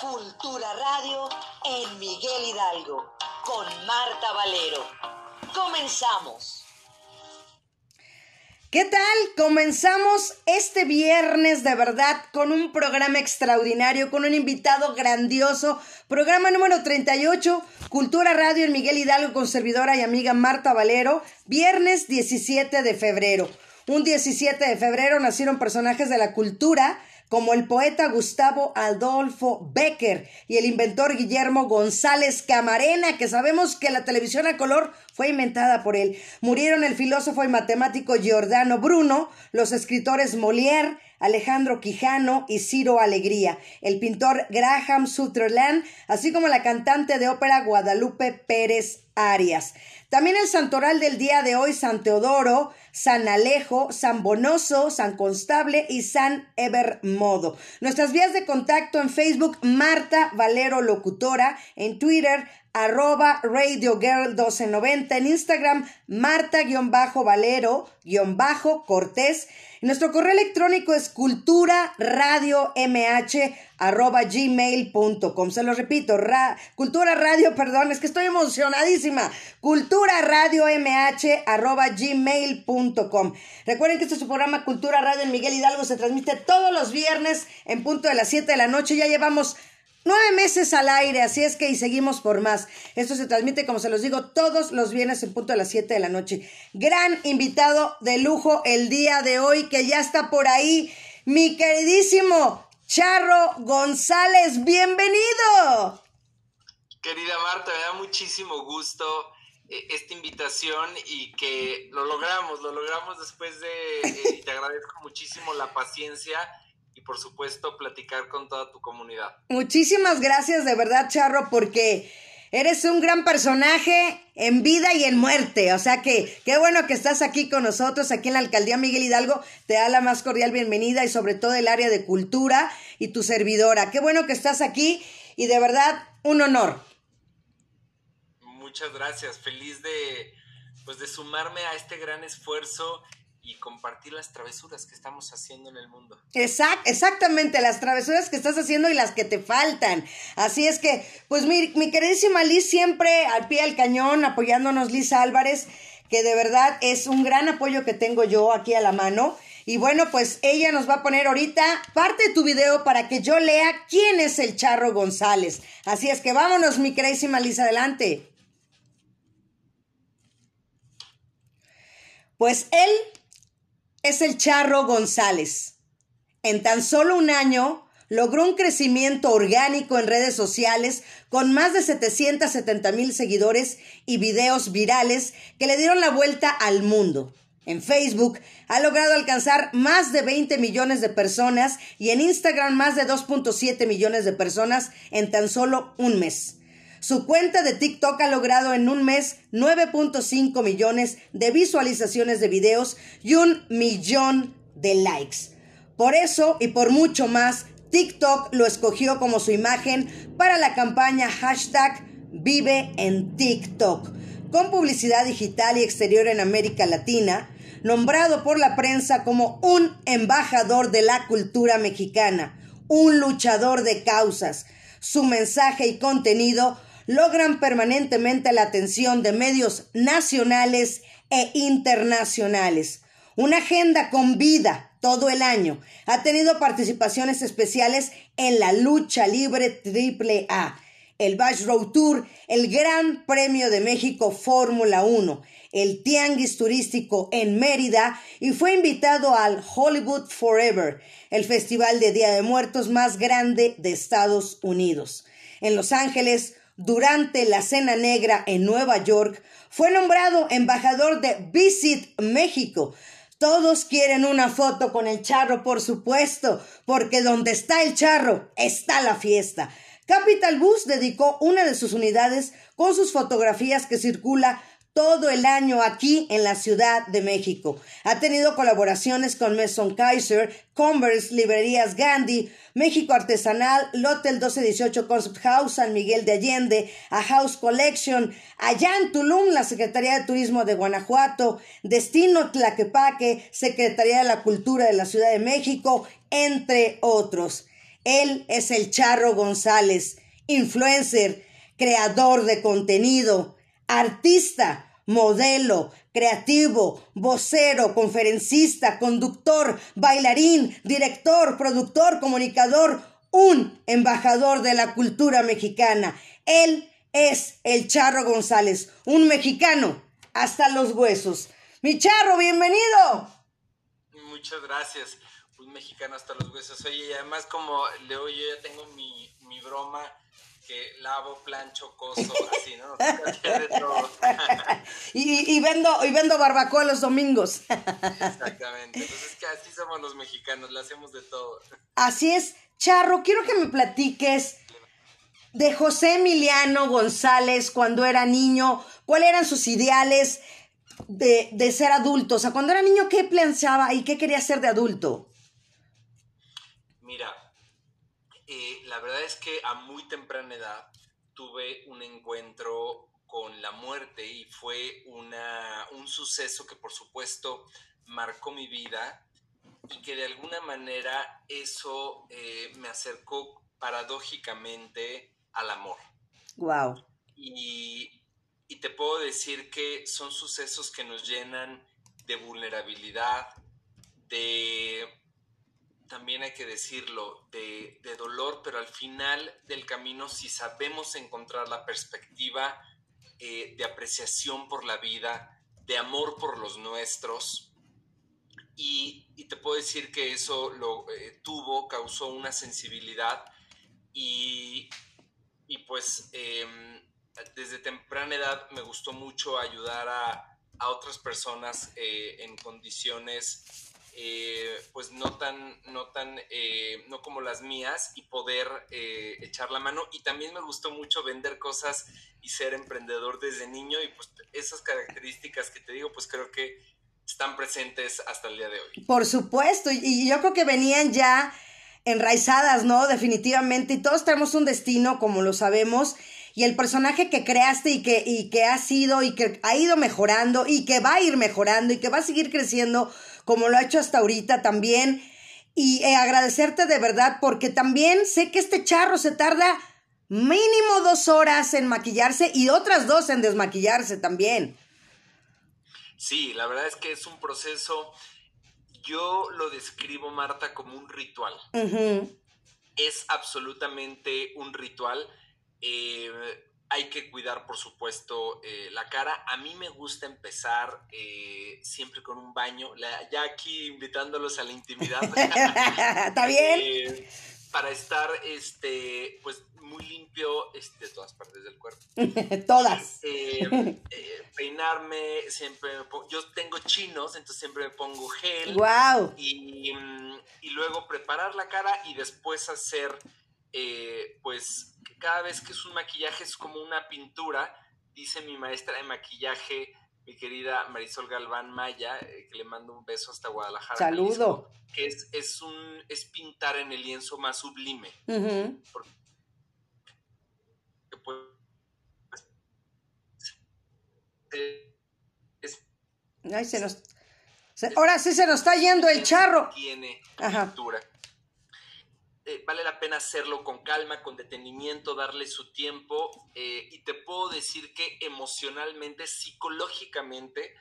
Cultura Radio en Miguel Hidalgo con Marta Valero. Comenzamos. ¿Qué tal? Comenzamos este viernes de verdad con un programa extraordinario, con un invitado grandioso. Programa número 38, Cultura Radio en Miguel Hidalgo con servidora y amiga Marta Valero. Viernes 17 de febrero. Un 17 de febrero nacieron personajes de la cultura como el poeta Gustavo Adolfo Becker y el inventor Guillermo González Camarena, que sabemos que la televisión a color fue inventada por él. Murieron el filósofo y matemático Giordano Bruno, los escritores Molière, Alejandro Quijano y Ciro Alegría, el pintor Graham Sutherland, así como la cantante de ópera Guadalupe Pérez Arias. También el santoral del día de hoy, San Teodoro, San Alejo, San Bonoso, San Constable y San Evermodo. Nuestras vías de contacto en Facebook, Marta Valero Locutora, en Twitter, arroba Radio Girl 1290, en Instagram, Marta-Valero-Cortés. Nuestro correo electrónico es cultura radio mh arroba gmail.com. Se lo repito, cultura radio, perdón, es que estoy emocionadísima. Cultura radio mh arroba gmail.com. Recuerden que este es su programa Cultura Radio en Miguel Hidalgo. Se transmite todos los viernes en punto de las 7 de la noche. Ya llevamos Nueve meses al aire, así es que y seguimos por más. Esto se transmite, como se los digo, todos los viernes en punto de las 7 de la noche. Gran invitado de lujo el día de hoy, que ya está por ahí, mi queridísimo Charro González. Bienvenido. Querida Marta, me da muchísimo gusto eh, esta invitación y que lo logramos, lo logramos después de, eh, te agradezco muchísimo la paciencia y por supuesto platicar con toda tu comunidad. Muchísimas gracias de verdad, Charro, porque eres un gran personaje en vida y en muerte. O sea que qué bueno que estás aquí con nosotros, aquí en la Alcaldía Miguel Hidalgo. Te da la más cordial bienvenida y sobre todo el área de cultura y tu servidora. Qué bueno que estás aquí y de verdad un honor. Muchas gracias, feliz de pues de sumarme a este gran esfuerzo y compartir las travesuras que estamos haciendo en el mundo. Exact, exactamente, las travesuras que estás haciendo y las que te faltan. Así es que, pues mi, mi queridísima Liz siempre al pie del cañón, apoyándonos Liz Álvarez, que de verdad es un gran apoyo que tengo yo aquí a la mano. Y bueno, pues ella nos va a poner ahorita parte de tu video para que yo lea quién es el Charro González. Así es que vámonos, mi queridísima Liz, adelante. Pues él es el Charro González. En tan solo un año logró un crecimiento orgánico en redes sociales con más de 770 mil seguidores y videos virales que le dieron la vuelta al mundo. En Facebook ha logrado alcanzar más de 20 millones de personas y en Instagram más de 2.7 millones de personas en tan solo un mes. Su cuenta de TikTok ha logrado en un mes 9.5 millones de visualizaciones de videos y un millón de likes. Por eso y por mucho más, TikTok lo escogió como su imagen para la campaña hashtag Vive en TikTok, con publicidad digital y exterior en América Latina, nombrado por la prensa como un embajador de la cultura mexicana, un luchador de causas. Su mensaje y contenido logran permanentemente la atención de medios nacionales e internacionales. Una agenda con vida todo el año. Ha tenido participaciones especiales en la lucha libre triple A, el Bash Road Tour, el Gran Premio de México Fórmula 1, el Tianguis Turístico en Mérida y fue invitado al Hollywood Forever, el festival de Día de Muertos más grande de Estados Unidos. En Los Ángeles durante la Cena Negra en Nueva York, fue nombrado embajador de Visit México. Todos quieren una foto con el charro, por supuesto, porque donde está el charro está la fiesta. Capital Bus dedicó una de sus unidades con sus fotografías que circula todo el año aquí en la Ciudad de México. Ha tenido colaboraciones con Mason Kaiser, Converse, Librerías Gandhi, México Artesanal, Lotel 1218 Concept House, San Miguel de Allende, A House Collection, allá en Tulum, la Secretaría de Turismo de Guanajuato, Destino Tlaquepaque, Secretaría de la Cultura de la Ciudad de México, entre otros. Él es el Charro González, influencer, creador de contenido, artista, modelo, creativo, vocero, conferencista, conductor, bailarín, director, productor, comunicador, un embajador de la cultura mexicana. Él es el Charro González, un mexicano hasta los huesos. Mi Charro, bienvenido. Muchas gracias. Un mexicano hasta los huesos. Oye, y además como Leo, yo ya tengo mi, mi broma que lavo, plancho, coso, así, ¿no? y, y, vendo, y vendo barbacoa los domingos. Exactamente. Entonces, que así somos los mexicanos, le hacemos de todo. Así es. Charro, quiero que me platiques de José Emiliano González cuando era niño, cuáles eran sus ideales de, de ser adulto. O sea, cuando era niño, ¿qué pensaba y qué quería ser de adulto? Mira, eh, la verdad es que a muy temprana edad tuve un encuentro con la muerte y fue una, un suceso que por supuesto marcó mi vida y que de alguna manera eso eh, me acercó paradójicamente al amor. Wow. Y, y te puedo decir que son sucesos que nos llenan de vulnerabilidad, de también hay que decirlo, de, dolor, pero al final del camino, si sabemos encontrar la perspectiva eh, de apreciación por la vida, de amor por los nuestros, y, te puedo decir que eso lo eh, tuvo, causó una sensibilidad, y, pues em, desde temprana edad me gustó mucho ayudar a, a otras personas eh, en condiciones eh, pues no tan, no tan, eh, no como las mías y poder eh, echar la mano. Y también me gustó mucho vender cosas y ser emprendedor desde niño y pues esas características que te digo, pues creo que están presentes hasta el día de hoy. Por supuesto, y yo creo que venían ya enraizadas, ¿no? Definitivamente, y todos tenemos un destino, como lo sabemos, y el personaje que creaste y que, y que ha sido y que ha ido mejorando y que va a ir mejorando y que va a seguir creciendo, como lo ha hecho hasta ahorita también. Y eh, agradecerte de verdad porque también sé que este charro se tarda mínimo dos horas en maquillarse y otras dos en desmaquillarse también. Sí, la verdad es que es un proceso, yo lo describo, Marta, como un ritual. Es absolutamente un ritual. Eh, hay que cuidar, por supuesto, eh, la cara. A mí me gusta empezar eh, siempre con un baño, ya aquí invitándolos a la intimidad. ¿Está bien? Eh, para estar, este, pues, muy limpio este, de todas partes del cuerpo. todas. peinarme, siempre yo tengo chinos, entonces siempre me pongo gel. Wow. Y, y luego preparar la cara y después hacer eh, pues cada vez que es un maquillaje es como una pintura, dice mi maestra de maquillaje, mi querida Marisol Galván Maya, eh, que le mando un beso hasta Guadalajara. Saludo. que es, es, un, es pintar en el lienzo más sublime. Ay, se nos... ahora sí se nos está yendo el charro. Tiene pintura. Eh, vale la pena hacerlo con calma, con detenimiento, darle su tiempo eh, y te puedo decir que emocionalmente, psicológicamente,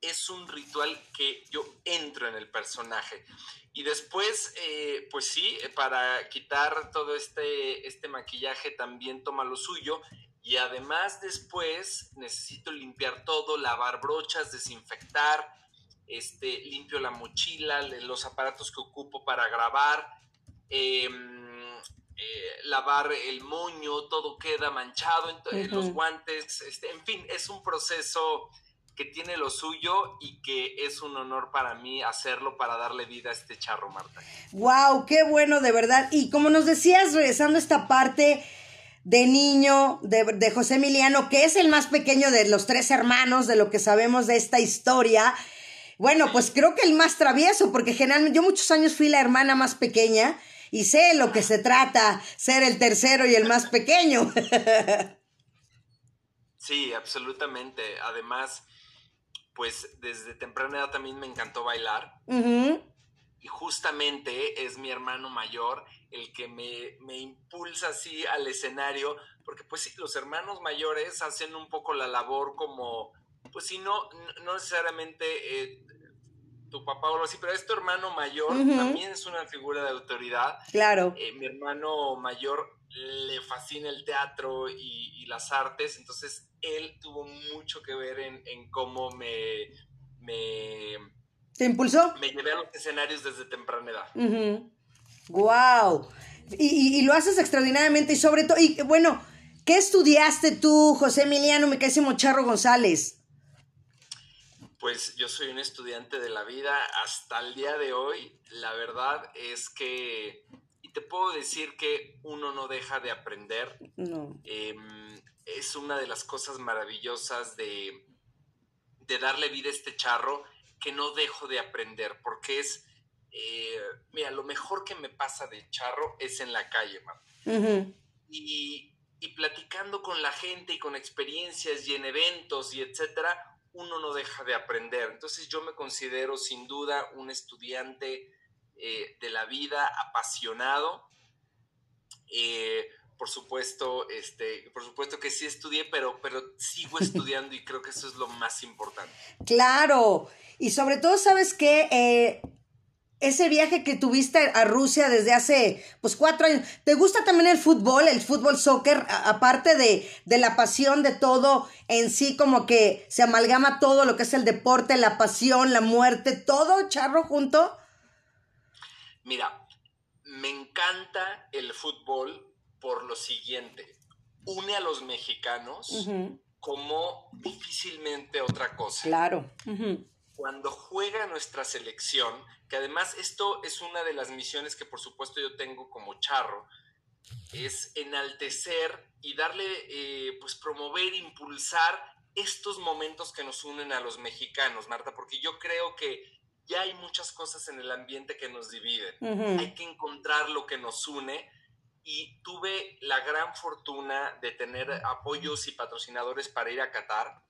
es un ritual que yo entro en el personaje. Y después, eh, pues sí, para quitar todo este, este maquillaje también toma lo suyo. Y además después necesito limpiar todo, lavar brochas, desinfectar, este, limpio la mochila, los aparatos que ocupo para grabar Em, eh, lavar el moño, todo queda manchado, en, los guantes, este, en fin, es un proceso que tiene lo suyo y que es un honor para mí hacerlo para darle vida a este charro, Marta. Wow, qué bueno, de verdad. Y como nos decías, regresando a esta parte de niño de, de, José Emiliano, que es el más pequeño de los tres hermanos, de lo que sabemos de esta historia. Bueno, pues creo que el más travieso, porque generalmente yo muchos años fui la hermana más pequeña y sé lo que se trata, ser el tercero y el más pequeño. sí, absolutamente. Además, pues desde temprana edad también me encantó bailar. Y justamente es mi hermano mayor el que me, me, impulsa así al escenario, porque pues sí, los hermanos mayores hacen un poco la labor como, pues sí, no, no necesariamente eh, tu papá o algo así, pero es tu hermano mayor, también es una figura de autoridad. Claro. Eh, mi hermano mayor le fascina el teatro y, las artes, entonces él tuvo mucho que ver en, cómo me, me... ¿Te impulsó? Me llevé a los escenarios desde temprana edad. ¡Wow! Y, lo haces extraordinariamente y sobre todo, y bueno, ¿qué estudiaste tú, José Emiliano Micásimo Charro González? Pues yo soy un estudiante de la vida hasta el día de hoy. La verdad es que, y te puedo decir que uno no deja de aprender. No. Em, es una de las cosas maravillosas de, de darle vida a este charro que no dejo de aprender, porque es, eh, mira, lo mejor que me pasa de charro es en la calle, man. y, y platicando con la gente y con experiencias y en eventos y etcétera, uno no deja de aprender. Entonces yo me considero sin duda un estudiante eh, de la vida, apasionado. Eh, por supuesto, este, por supuesto que sí estudié, pero, pero sigo estudiando y creo que eso es lo más importante. Claro, y sobre todo, ¿sabes qué? Eh, ese viaje que tuviste a Rusia desde hace pues cuatro años, ¿te gusta también el fútbol, el fútbol soccer, aparte de, de, la pasión de todo en sí, como que se amalgama todo lo que es el deporte, la pasión, la muerte, todo charro junto? Mira, me encanta el fútbol por lo siguiente, une a los mexicanos como difícilmente otra cosa. Claro cuando juega nuestra selección, que además esto es una de las misiones que por supuesto yo tengo como charro, es enaltecer y darle, eh, pues promover, impulsar estos momentos que nos unen a los mexicanos, Marta, porque yo creo que ya hay muchas cosas en el ambiente que nos dividen. Hay que encontrar lo que nos une y tuve la gran fortuna de tener apoyos y patrocinadores para ir a Qatar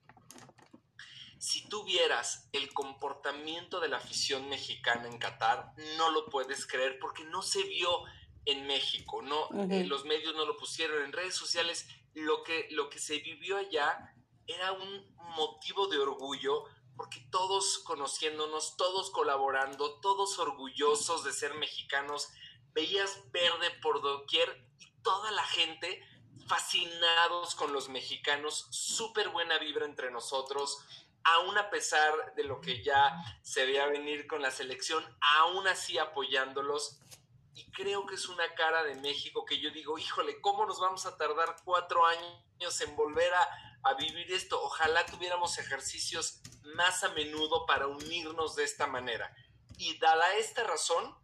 si tú vieras el comportamiento de la afición mexicana en Qatar, no lo puedes creer porque no se vio en México, no, eh, los medios no lo pusieron en redes sociales. Lo que, lo que se vivió allá era un motivo de orgullo porque todos conociéndonos, todos colaborando, todos orgullosos de ser mexicanos, veías verde por doquier y toda la gente fascinados con los mexicanos, súper buena vibra entre nosotros, aún a pesar de lo que ya se veía venir con la selección, aún así apoyándolos. Y creo que es una cara de México que yo digo, híjole, ¿cómo nos vamos a tardar cuatro años en volver a, vivir esto? Ojalá tuviéramos ejercicios más a menudo para unirnos de esta manera. Y dada esta razón,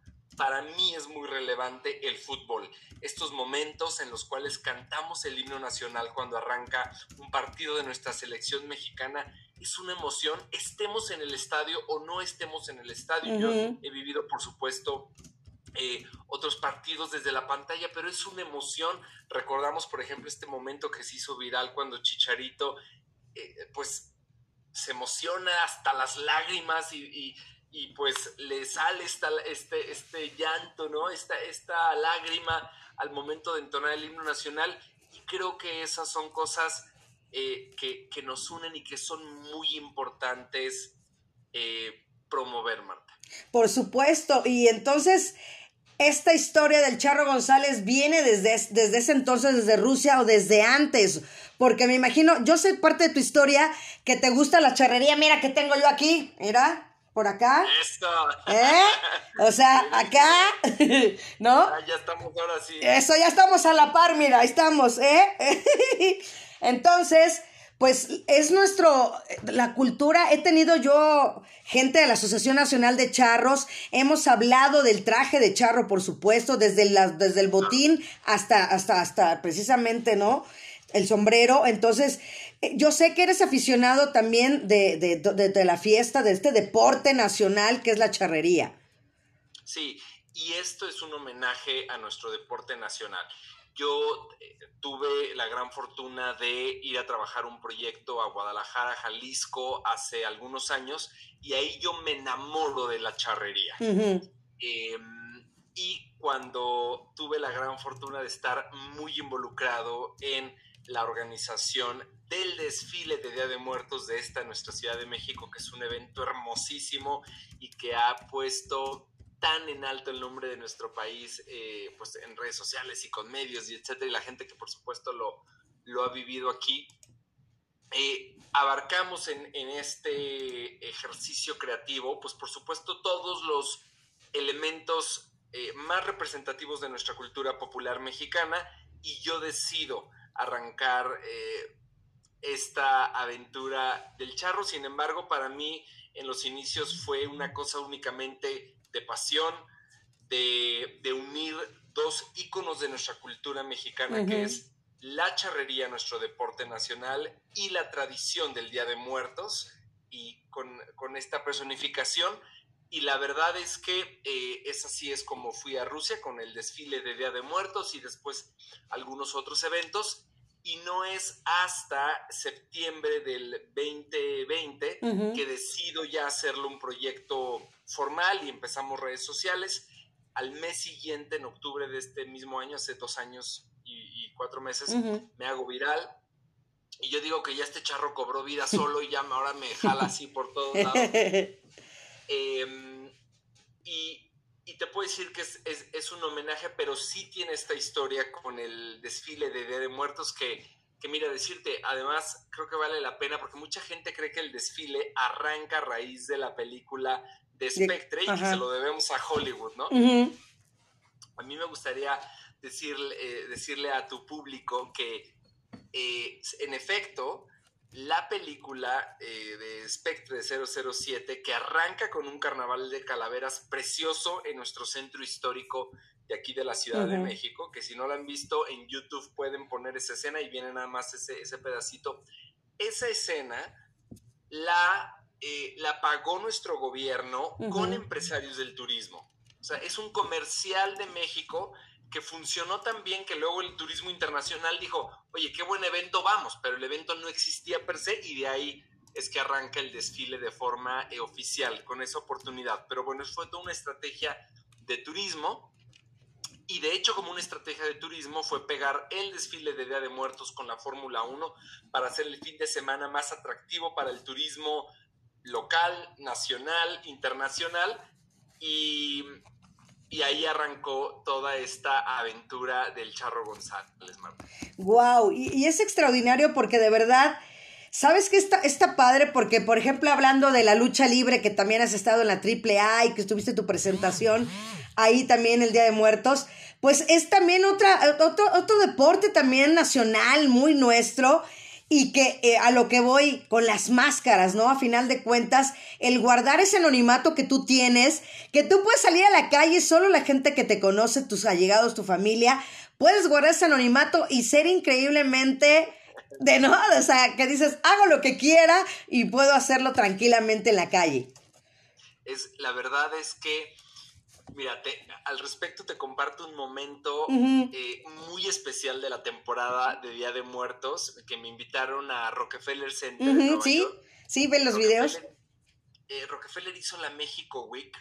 para mí es muy relevante el fútbol. Estos momentos en los cuales cantamos el himno nacional cuando arranca un partido de nuestra selección mexicana es una emoción, estemos en el estadio o no estemos en el estadio. Yo he vivido, por supuesto, eh, otros partidos desde la pantalla, pero es una emoción. Recordamos, por ejemplo, este momento que se hizo viral cuando Chicharito, eh, pues, se emociona hasta las lágrimas y, pues le sale esta, este, este llanto, ¿no? Esta, esta lágrima al momento de entonar el himno nacional. Y creo que esas son cosas eh, que, nos unen y que son muy importantes eh, promover, Marta. Por supuesto, y entonces esta historia del Charro González viene desde, desde ese entonces, desde Rusia o desde antes, porque me imagino, yo sé parte de tu historia que te gusta la charrería, mira que tengo yo aquí, mira. Por acá. Eso. ¿Eh? O sea, acá, ¿no? Ah, ya estamos ahora sí. Eso, ya estamos a la par, mira, ahí estamos, ¿eh? Entonces, pues es nuestro, la cultura, he tenido yo gente de la Asociación Nacional de Charros, hemos hablado del traje de charro, por supuesto, desde, la, desde el botín hasta, hasta, hasta precisamente, ¿no? El sombrero, entonces, yo sé que eres aficionado también de, de, de, de la fiesta, de este deporte nacional que es la charrería. Sí, y esto es un homenaje a nuestro deporte nacional. Yo eh, tuve la gran fortuna de ir a trabajar un proyecto a Guadalajara, Jalisco, hace algunos años, y ahí yo me enamoro de la charrería. Em, y cuando tuve la gran fortuna de estar muy involucrado en la organización del desfile de Día de Muertos de esta nuestra Ciudad de México, que es un evento hermosísimo y que ha puesto tan en alto el nombre de nuestro país eh, pues en redes sociales y con medios y etcétera, y la gente que por supuesto lo, lo ha vivido aquí. Eh, abarcamos en, en, este ejercicio creativo, pues por supuesto todos los elementos eh, más representativos de nuestra cultura popular mexicana y yo decido arrancar eh, esta aventura del charro. Sin embargo, para mí en los inicios fue una cosa únicamente de pasión, de, de unir dos íconos de nuestra cultura mexicana, que es la charrería, nuestro deporte nacional, y la tradición del Día de Muertos, y con, con esta personificación. Y la verdad es que eh, es así es como fui a Rusia con el desfile de Día de Muertos y después algunos otros eventos. Y no es hasta septiembre del 2020 que decido ya hacerlo un proyecto formal y empezamos redes sociales. Al mes siguiente, en octubre de este mismo año, hace dos años y, cuatro meses, me hago viral. Y yo digo que ya este charro cobró vida solo y ya ahora me jala así por todos lados. Eh, y, y, te puedo decir que es, es, es, un homenaje, pero sí tiene esta historia con el desfile de Día de Muertos que, que, mira, decirte, además creo que vale la pena porque mucha gente cree que el desfile arranca a raíz de la película de Spectre y que se lo debemos a Hollywood, ¿no? Uh -huh. A mí me gustaría decirle, eh, decirle a tu público que eh, en efecto la película eh, de Spectre de 007 que arranca con un carnaval de calaveras precioso en nuestro centro histórico de aquí de la Ciudad uh -huh. de México, que si no la han visto en YouTube pueden poner esa escena y viene nada más ese, ese pedacito. Esa escena la, eh, la pagó nuestro gobierno uh -huh. con empresarios del turismo. O sea, es un comercial de México que funcionó tan bien que luego el turismo internacional dijo, oye, qué buen evento vamos, pero el evento no existía per se y de ahí es que arranca el desfile de forma eh, oficial con esa oportunidad. Pero bueno, fue toda una estrategia de turismo y de hecho como una estrategia de turismo fue pegar el desfile de Día de Muertos con la Fórmula 1 para hacer el fin de semana más atractivo para el turismo local, nacional, internacional y y ahí arrancó toda esta aventura del Charro González, Marta. Wow, y, y, es extraordinario porque de verdad, ¿sabes qué está, está padre? Porque, por ejemplo, hablando de la lucha libre, que también has estado en la AAA y que estuviste tu presentación ahí también el Día de Muertos, pues es también otra, otro, otro deporte también nacional, muy nuestro y que eh, a lo que voy con las máscaras, ¿no? A final de cuentas, el guardar ese anonimato que tú tienes, que tú puedes salir a la calle, solo la gente que te conoce, tus allegados, tu familia, puedes guardar ese anonimato y ser increíblemente de no, o sea, que dices, hago lo que quiera y puedo hacerlo tranquilamente en la calle. Es, la verdad es que Mira, te, al respecto te comparto un momento uh -huh. eh, muy especial de la temporada de Día de Muertos, que me invitaron a Rockefeller Center. Uh -huh, sí, York. sí, ven los videos. Eh, Rockefeller hizo la México Week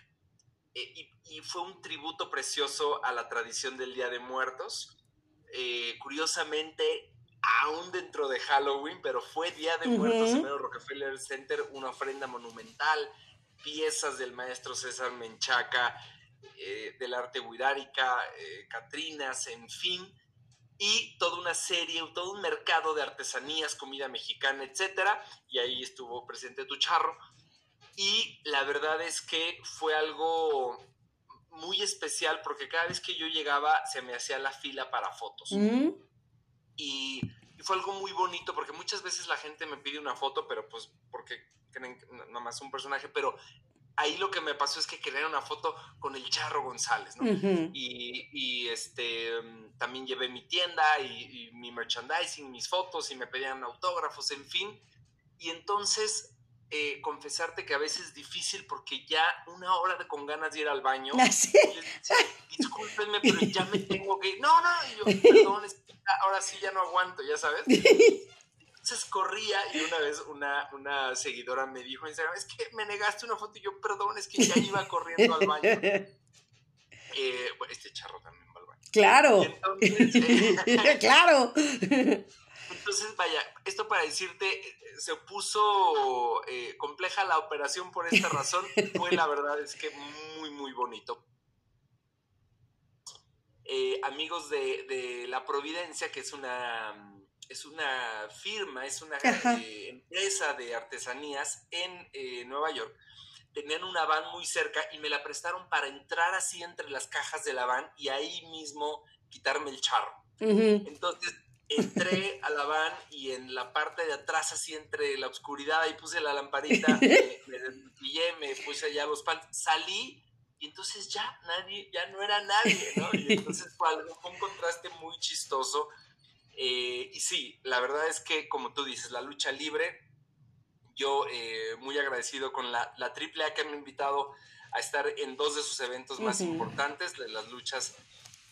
eh, y, y, fue un tributo precioso a la tradición del Día de Muertos. Curiosamente, aún dentro de Halloween, pero fue Día de Muertos uh -huh. en el Rockefeller Center, una ofrenda monumental, piezas del maestro César Menchaca, eh, del arte buidárica, eh, Catrinas, en fin, y toda una serie, todo un mercado de artesanías, comida mexicana, etcétera, y ahí estuvo presente tu charro. Y la verdad es que fue algo muy especial porque cada vez que yo llegaba se me hacía la fila para fotos. Mm. Y, y, fue algo muy bonito porque muchas veces la gente me pide una foto, pero pues porque creen que nada más un personaje, pero ahí lo que me pasó es que querían una foto con el Charro González, ¿no? Uh -huh. y, y, este, también llevé mi tienda y, y, mi merchandising, mis fotos y me pedían autógrafos, en fin. Y entonces, eh, confesarte que a veces es difícil porque ya una hora de con ganas de ir al baño. ¿Ah, ¿Sí? Discúlpenme, pero ya me tengo que ir. No, no, y yo, perdón, ahora sí ya no aguanto, ya sabes. Entonces corría y una vez una, una seguidora me dijo en Instagram, es que me negaste una foto y yo, perdón, es que ya iba corriendo al baño. Eh, este charro también va Claro. claro. Entonces, vaya, esto para decirte, se puso eh, compleja la operación por esta razón. Fue la verdad es que muy, muy bonito. Eh, amigos de, La Providencia, que es una, es una firma, es una eh, empresa de artesanías en Nueva York, tenían una van muy cerca y me la prestaron para entrar así entre las cajas de la van y ahí mismo quitarme el charro. Entonces entré a la van y en la parte de atrás, así entre la oscuridad, ahí puse la lamparita, me, me me puse allá los pants, salí y entonces ya nadie, ya no era nadie, ¿no? Y entonces fue, algo, un contraste muy chistoso. Eh, y sí, la verdad es que, como tú dices, la lucha libre, yo eh, muy agradecido con la, la AAA que me ha invitado a estar en dos de sus eventos más importantes, de las luchas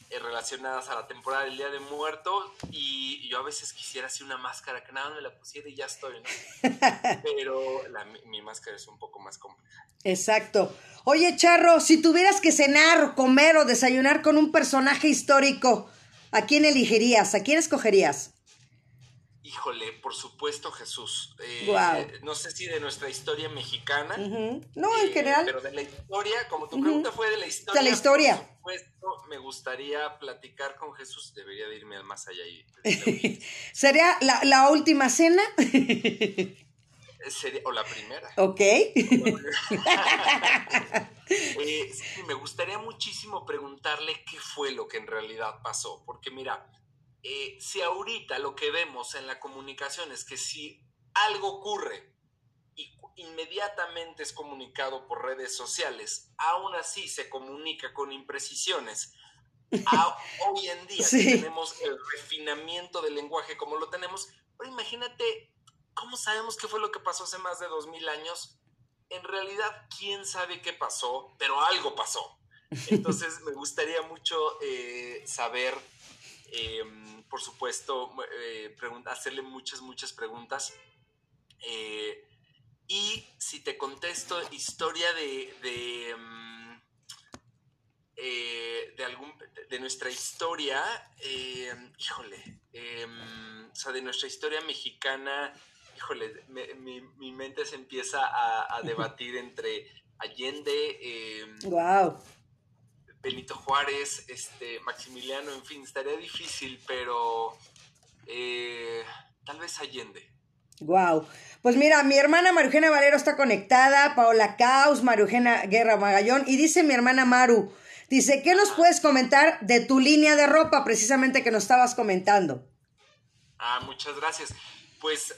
eh, relacionadas a la temporada del Día de Muertos y yo a veces quisiera así una máscara que nada me la pusiera y ya estoy, Pero mi, máscara es un poco más compleja. Exacto. Oye, Charro, si tuvieras que cenar, comer o desayunar con un personaje histórico, ¿a quién elegirías? ¿A quién escogerías? Híjole, por supuesto Jesús. Eh, no sé si de nuestra historia mexicana. No, en eh, general. Pero de la historia, como tu pregunta fue de la historia. De la historia. Por supuesto, me gustaría platicar con Jesús. Debería de irme más allá. Y, ¿Sería la, última cena? Sería, o la primera. Ok. Eh, me gustaría muchísimo preguntarle qué fue lo que en realidad pasó. Porque mira, eh, si ahorita lo que vemos en la comunicación es que si algo ocurre y inmediatamente es comunicado por redes sociales, aún así se comunica con imprecisiones, hoy en día tenemos el refinamiento del lenguaje como lo tenemos, pero imagínate cómo sabemos qué fue lo que pasó hace más de dos mil años. En realidad, quién sabe qué pasó, pero algo pasó. Entonces, me gustaría mucho eh, saber Em, por supuesto, eh, hacerle muchas, muchas preguntas. Eh, y si te contesto historia de, de, em, eh, de, algún, de nuestra historia, em, híjole, o sea, de nuestra historia mexicana, híjole, mi, mente se empieza a, a debatir entre Allende, wow Benito Juárez, este, Maximiliano, en fin, estaría difícil, pero eh, tal vez Allende. Wow. Pues mira, mi hermana Marujena Valero está conectada, Paola Caos, Marujena Guerra Magallón, y dice mi hermana Maru, dice, ¿qué nos puedes comentar de tu línea de ropa precisamente que nos estabas comentando? Ah, muchas gracias. Pues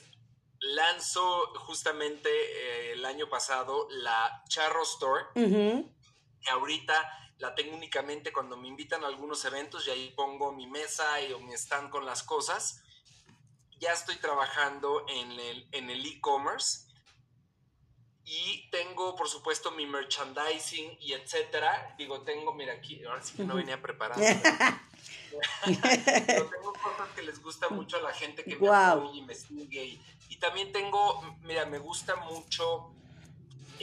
lanzo justamente eh, el año pasado la Charro Store, que ahorita la tengo únicamente cuando me invitan a algunos eventos y ahí pongo mi mesa y, o mi stand con las cosas. Ya estoy trabajando en el en el e-commerce y tengo, por supuesto, mi merchandising y etcétera. Digo, tengo, mira aquí, ahora sí que no venía preparado. Pero tengo cosas que les gusta mucho a la gente que me apoya y me sigue. Y, y también tengo, mira, me gusta mucho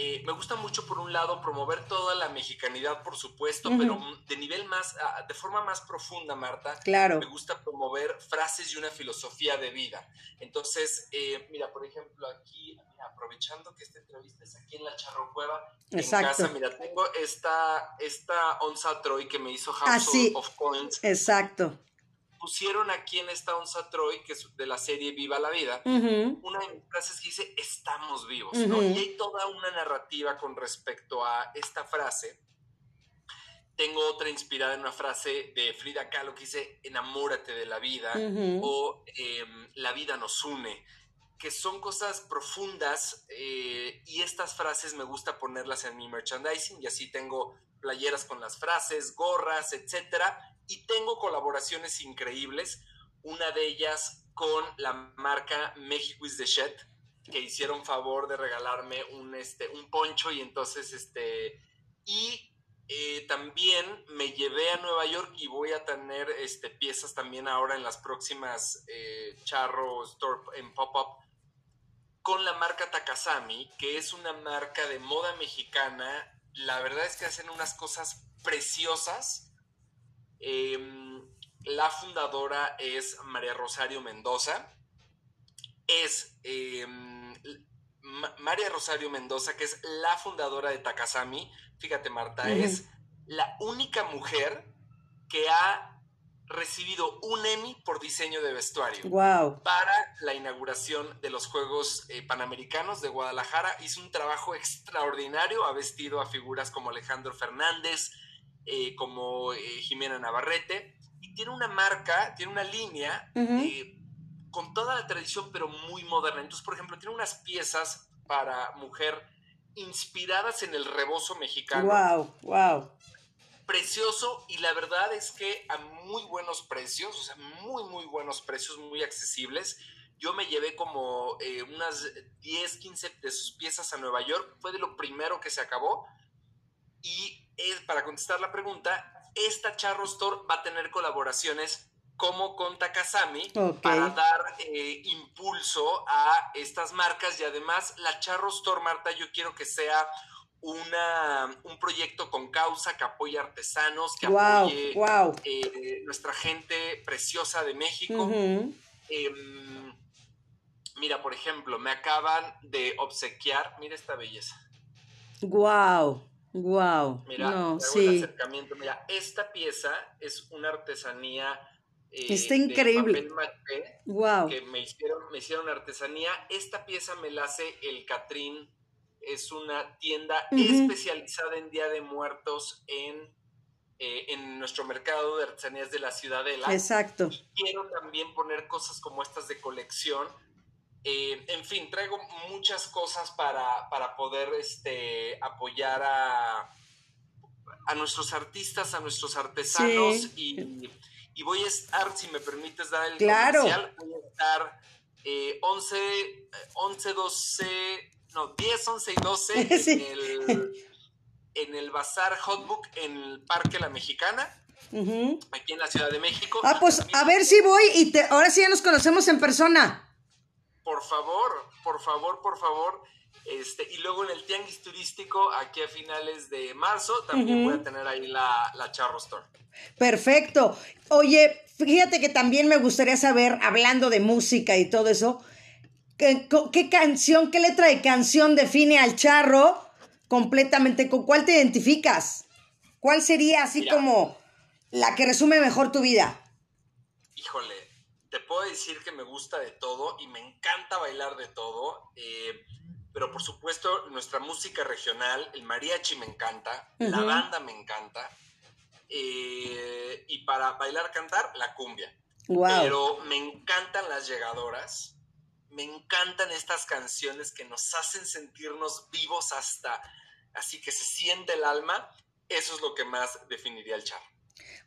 eh, me gusta mucho, por un lado, promover toda la mexicanidad, por supuesto, pero de nivel más, ah, de forma más profunda, Marta. Claro. Me gusta promover frases y una filosofía de vida. Entonces, eh, mira, por ejemplo, aquí, aprovechando que esta entrevista es aquí en la Charrocueva, Exacto. en casa, mira, tengo esta, esta onza Troy que me hizo House ah, of Coins. Exacto pusieron aquí en esta onza Troy, que es de la serie Viva la Vida, una de mis frases que dice, estamos vivos, ¿no? Y hay toda una narrativa con respecto a esta frase. Tengo otra inspirada en una frase de Frida Kahlo que dice, enamórate de la vida o em, la vida nos une, que son cosas profundas eh, y estas frases me gusta ponerlas en mi merchandising y así tengo playeras con las frases, gorras, etcétera, y tengo colaboraciones increíbles, una de ellas con la marca México is the Shed, que hicieron favor de regalarme un, este, un poncho y entonces, este, y eh, también me llevé a Nueva York y voy a tener este, piezas también ahora en las próximas eh, Charro Store en Pop-Up con la marca Takasami, que es una marca de moda mexicana. La verdad es que hacen unas cosas preciosas. Em, la fundadora es María Rosario Mendoza. Es em, María Rosario Mendoza, que es la fundadora de Takasami. Fíjate, Marta, es la única mujer que ha recibido un Emmy por diseño de vestuario. Wow. Para la inauguración de los Juegos eh, Panamericanos de Guadalajara. Hizo un trabajo extraordinario. Ha vestido a figuras como Alejandro Fernández, eh, como eh, Jimena Navarrete. Y tiene una marca, tiene una línea con toda la tradición, pero muy moderna. Entonces, por ejemplo, tiene unas piezas para mujer inspiradas en el rebozo mexicano. Wow, wow precioso y la verdad es que a muy buenos precios, o sea, muy, muy buenos precios, muy accesibles. Yo me llevé como eh, unas 10, 15 de sus piezas a Nueva York, fue de lo primero que se acabó. Y para contestar la pregunta, esta Charro Store va a tener colaboraciones como con Takasami para dar eh, impulso a estas marcas y además la Charro Store, Marta, yo quiero que sea una, un proyecto con causa que apoye artesanos, que apoye eh, nuestra gente preciosa de México. Em, mira, por ejemplo, me acaban de obsequiar, mira esta belleza. Wow, wow. Mira, no, sí. acercamiento. Mira, esta pieza es una artesanía. Eh, Está increíble. wow. Que me hicieron, me hicieron artesanía. Esta pieza me la hace el Catrín es una tienda especializada en Día de Muertos en, eh, en nuestro mercado de artesanías de la Ciudadela. Exacto. quiero también poner cosas como estas de colección. Eh, en fin, traigo muchas cosas para, para poder este, apoyar a, a nuestros artistas, a nuestros artesanos y, y, voy a estar, si me permites dar el claro. voy a estar eh, 11, 11, 12 no, 10, 11 y 12 en, el, en el Bazar Hotbook en el Parque La Mexicana. Aquí en la Ciudad de México. Ah, pues a ver si voy y te, ahora sí ya nos conocemos en persona. Por favor, por favor, por favor. Este, y luego en el Tianguis Turístico, aquí a finales de marzo, también voy a tener ahí la, la Charro Store. Perfecto. Oye, fíjate que también me gustaría saber, hablando de música y todo eso, ¿Qué, canción, qué letra de canción define al charro completamente? ¿Con cuál te identificas? ¿Cuál sería así como la que resume mejor tu vida? Híjole, te puedo decir que me gusta de todo y me encanta bailar de todo. Eh, pero por supuesto, nuestra música regional, el mariachi me encanta, la banda me encanta. Eh, y para bailar, cantar, la cumbia. Pero me encantan las llegadoras me encantan estas canciones que nos hacen sentirnos vivos hasta así que se siente el alma. Eso es lo que más definiría el char.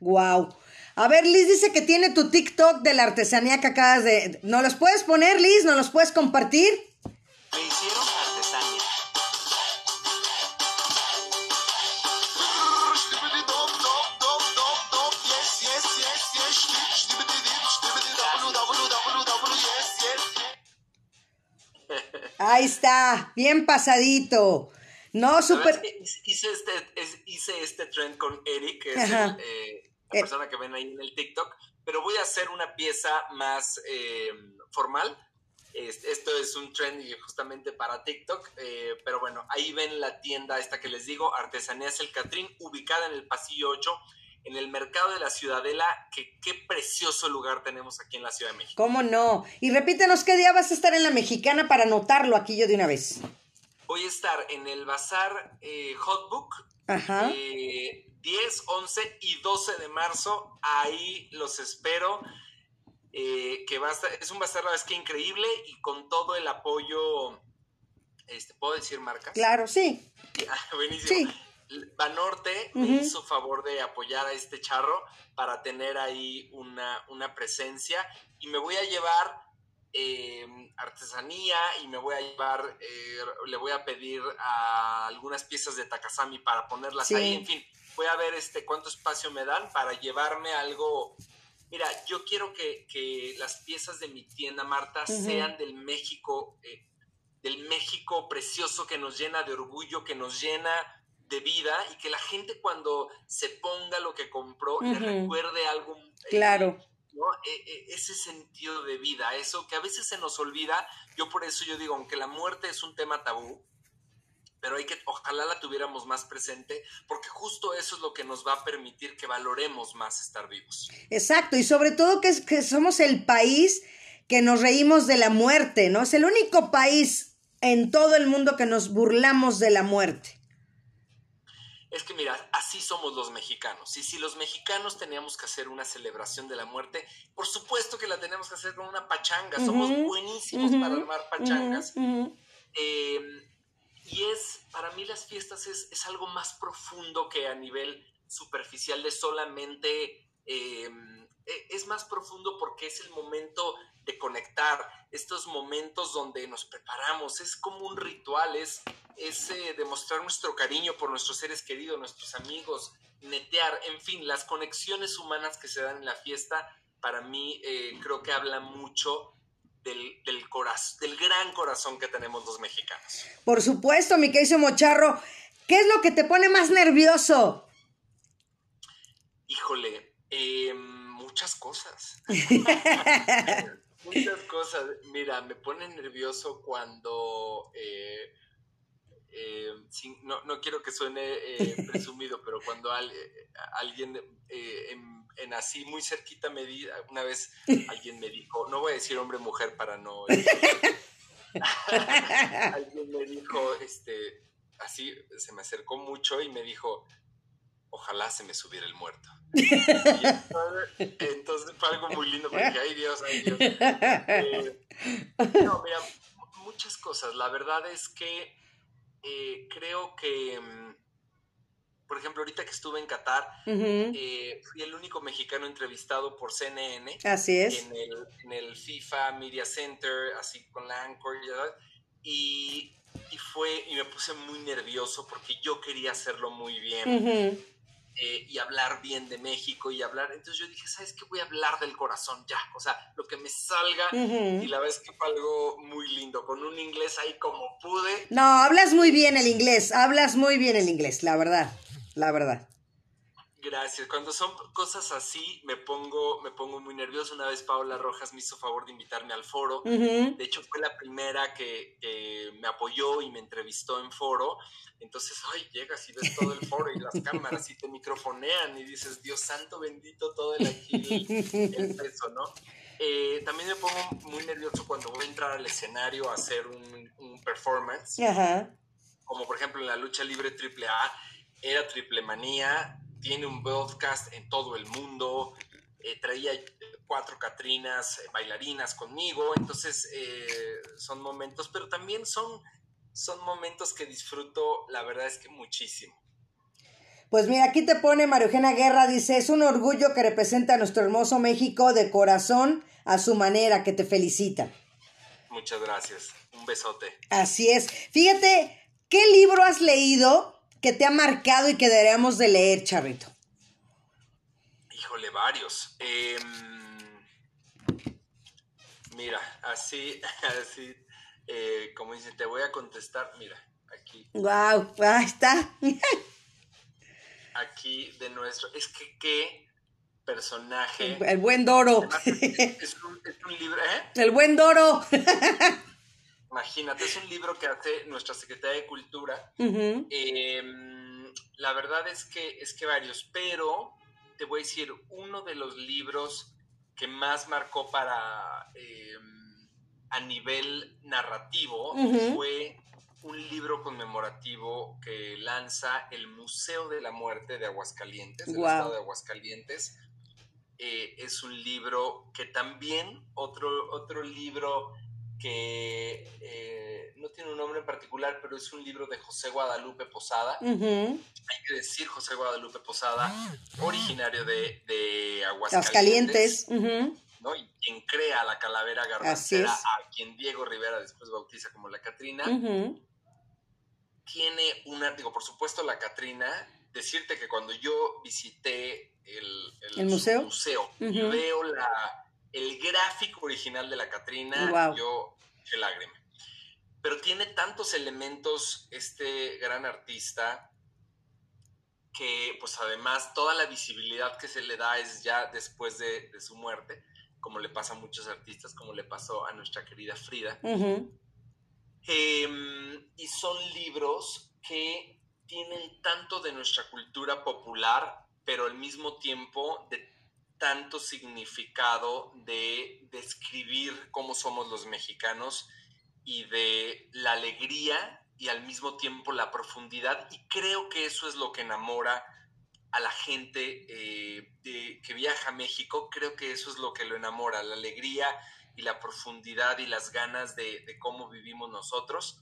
Wow. A ver, Liz dice que tiene tu TikTok de la artesanía que acabas de. ¿No los puedes poner, Liz? ¿No los puedes compartir? Ahí está, bien pasadito. No, súper. Hice este, hice este trend con Eric, que es el, eh, la eh. persona que ven ahí en el TikTok, pero voy a hacer una pieza más eh, formal. Esto es un trend justamente para TikTok, pero bueno, ahí ven la tienda esta que les digo, Artesanías El Catrín, ubicada en el pasillo 8 en el mercado de la Ciudadela, que qué precioso lugar tenemos aquí en la Ciudad de México. ¿Cómo no? Y repítenos qué día vas a estar en la Mexicana para anotarlo aquí yo de una vez. Voy a estar en el Bazar eh, Hotbook. Ajá. 10, eh, 11 y 12 de marzo. Ahí los espero. Eh, que va a estar, es un bazar la vez que increíble y con todo el apoyo, este, ¿puedo decir marcas? Claro, sí. Ah, buenísimo. Sí Banorte me hizo favor de apoyar a este charro para tener ahí una, una presencia y me voy a llevar em, artesanía y me voy a llevar, eh, le voy a pedir a algunas piezas de Takasami para ponerlas ahí, en fin, voy a ver este cuánto espacio me dan para llevarme algo. Mira, yo quiero que, las piezas de mi tienda, Marta, sean del México, eh, del México precioso que nos llena de orgullo, que nos llena de vida y que la gente cuando se ponga lo que compró le recuerde algo. eh, Claro. ¿no? E- e- ese sentido de vida, eso que a veces se nos olvida. Yo por eso yo digo, aunque la muerte es un tema tabú, pero hay que, ojalá la tuviéramos más presente, porque justo eso es lo que nos va a permitir que valoremos más estar vivos. Exacto, y sobre todo que, es, que somos el país que nos reímos de la muerte, ¿no? Es el único país en todo el mundo que nos burlamos de la muerte. Es que mira, así somos los mexicanos. Y si los mexicanos teníamos que hacer una celebración de la muerte, por supuesto que la tenemos que hacer con una pachanga. Somos buenísimos para armar pachangas. Eh, y es, para mí las fiestas es, es algo más profundo que a nivel superficial de solamente... eh, e- es más profundo porque es el momento de conectar, estos momentos donde nos preparamos, es como un ritual, es, es eh, demostrar nuestro cariño por nuestros seres queridos, nuestros amigos, netear, en fin, las conexiones humanas que se dan en la fiesta, para mí eh, creo que habla mucho del, del corazón, del gran corazón que tenemos los mexicanos. Por supuesto, mi querido Mocharro. ¿Qué es lo que te pone más nervioso? Híjole, eh, muchas cosas. muchas cosas. Mira, me pone nervioso cuando... eh, eh, sin- no, no quiero que suene eh, presumido, pero cuando al- eh, alguien en, en así muy cerquita me di, una vez alguien me dijo, no voy a decir hombre o mujer para no... alguien me dijo, este, así se me acercó mucho y me dijo, ojalá se me subiera el muerto. Entonces, entonces fue algo muy lindo porque ay Dios, ay Dios. Eh, no, mira, mu- muchas cosas. La verdad es que eh, creo que, mm, por ejemplo, ahorita que estuve en Qatar, eh, fui el único mexicano entrevistado por CNN Así es. en el, en el FIFA Media Center, así con la Anchor, y, y fue, y me puse muy nervioso porque yo quería hacerlo muy bien. Eh, y hablar bien de México y hablar, entonces yo dije, ¿sabes qué? Voy a hablar del corazón ya, o sea, lo que me salga, y la verdad es que fue algo muy lindo, con un inglés ahí como pude, No, hablas muy bien el inglés, hablas muy bien el inglés, la verdad, la verdad. Gracias. Cuando son cosas así, me pongo, me pongo muy nervioso. Una vez Paola Rojas me hizo favor de invitarme al foro. Ujú. De hecho, fue la primera que, que me apoyó y me entrevistó en foro. Entonces, ay, llegas y ves todo el foro y las cámaras y te microfonean y dices, Dios santo bendito, todo el aquí, el, el peso, ¿no? Eh, también me pongo muy nervioso cuando voy a entrar al escenario a hacer un, un performance Ajá. como por ejemplo en la lucha libre AAA, era Triple Manía, tiene un broadcast en todo el mundo, eh, traía cuatro Catrinas eh, bailarinas conmigo, entonces eh, son momentos, pero también son, son momentos que disfruto, la verdad es que muchísimo. Pues mira, aquí te pone María Eugenia Guerra, dice, es un orgullo que representa a nuestro hermoso México de corazón a su manera, que te felicita. Muchas gracias, un besote. Así es. Fíjate, ¿qué libro has leído que te ha marcado y que deberíamos de leer, Charrito? Híjole, varios. Em, mira, así, así, eh, como dicen, te voy a contestar, mira, aquí. Wow, ahí está. aquí de nuestro. Es que qué personaje. El buen Doro. Es un, es un libro, ¿eh? El buen Doro. Imagínate, es un libro que hace nuestra Secretaría de Cultura. Eh, la verdad es que, es que varios, pero te voy a decir, uno de los libros que más marcó para eh, a nivel narrativo fue un libro conmemorativo que lanza el Museo de la Muerte de Aguascalientes, del Guau. estado de Aguascalientes. Eh, es un libro que también, otro, otro libro que eh, no tiene un nombre en particular, pero es un libro de José Guadalupe Posada. Hay que decir José Guadalupe Posada, originario de, de Aguascalientes. ¿no? Y quien crea la calavera es. a quien Diego Rivera después bautiza como la Catrina, tiene una, digo, por supuesto la Catrina, decirte que cuando yo visité el, ¿El museo? museo veo la, el gráfico original de la Catrina, Guau. yo qué lágrima. Pero tiene tantos elementos este gran artista que pues además toda la visibilidad que se le da es ya después de, su muerte, como le pasa a muchos artistas, como le pasó a nuestra querida Frida. Em, y son libros que tienen tanto de nuestra cultura popular, pero al mismo tiempo de tanto significado de describir cómo somos los mexicanos y de la alegría y al mismo tiempo la profundidad. Y creo que eso es lo que enamora a la gente eh, que viaja a México. Creo que eso es lo que lo enamora, la alegría y la profundidad y las ganas de, cómo vivimos nosotros.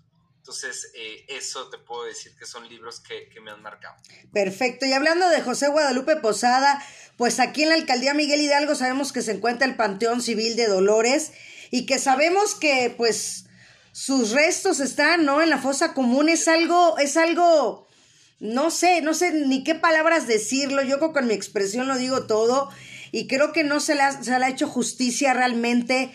Entonces, eh, eso te puedo decir que son libros que, me han marcado. Perfecto. Y hablando de José Guadalupe Posada, pues aquí en la alcaldía Miguel Hidalgo sabemos que se encuentra el Panteón Civil de Dolores y que sabemos que, pues, sus restos están, ¿no? En la fosa común es algo, es algo, no sé, no sé ni qué palabras decirlo, yo con mi expresión lo digo todo y creo que no se le ha, se le ha hecho justicia realmente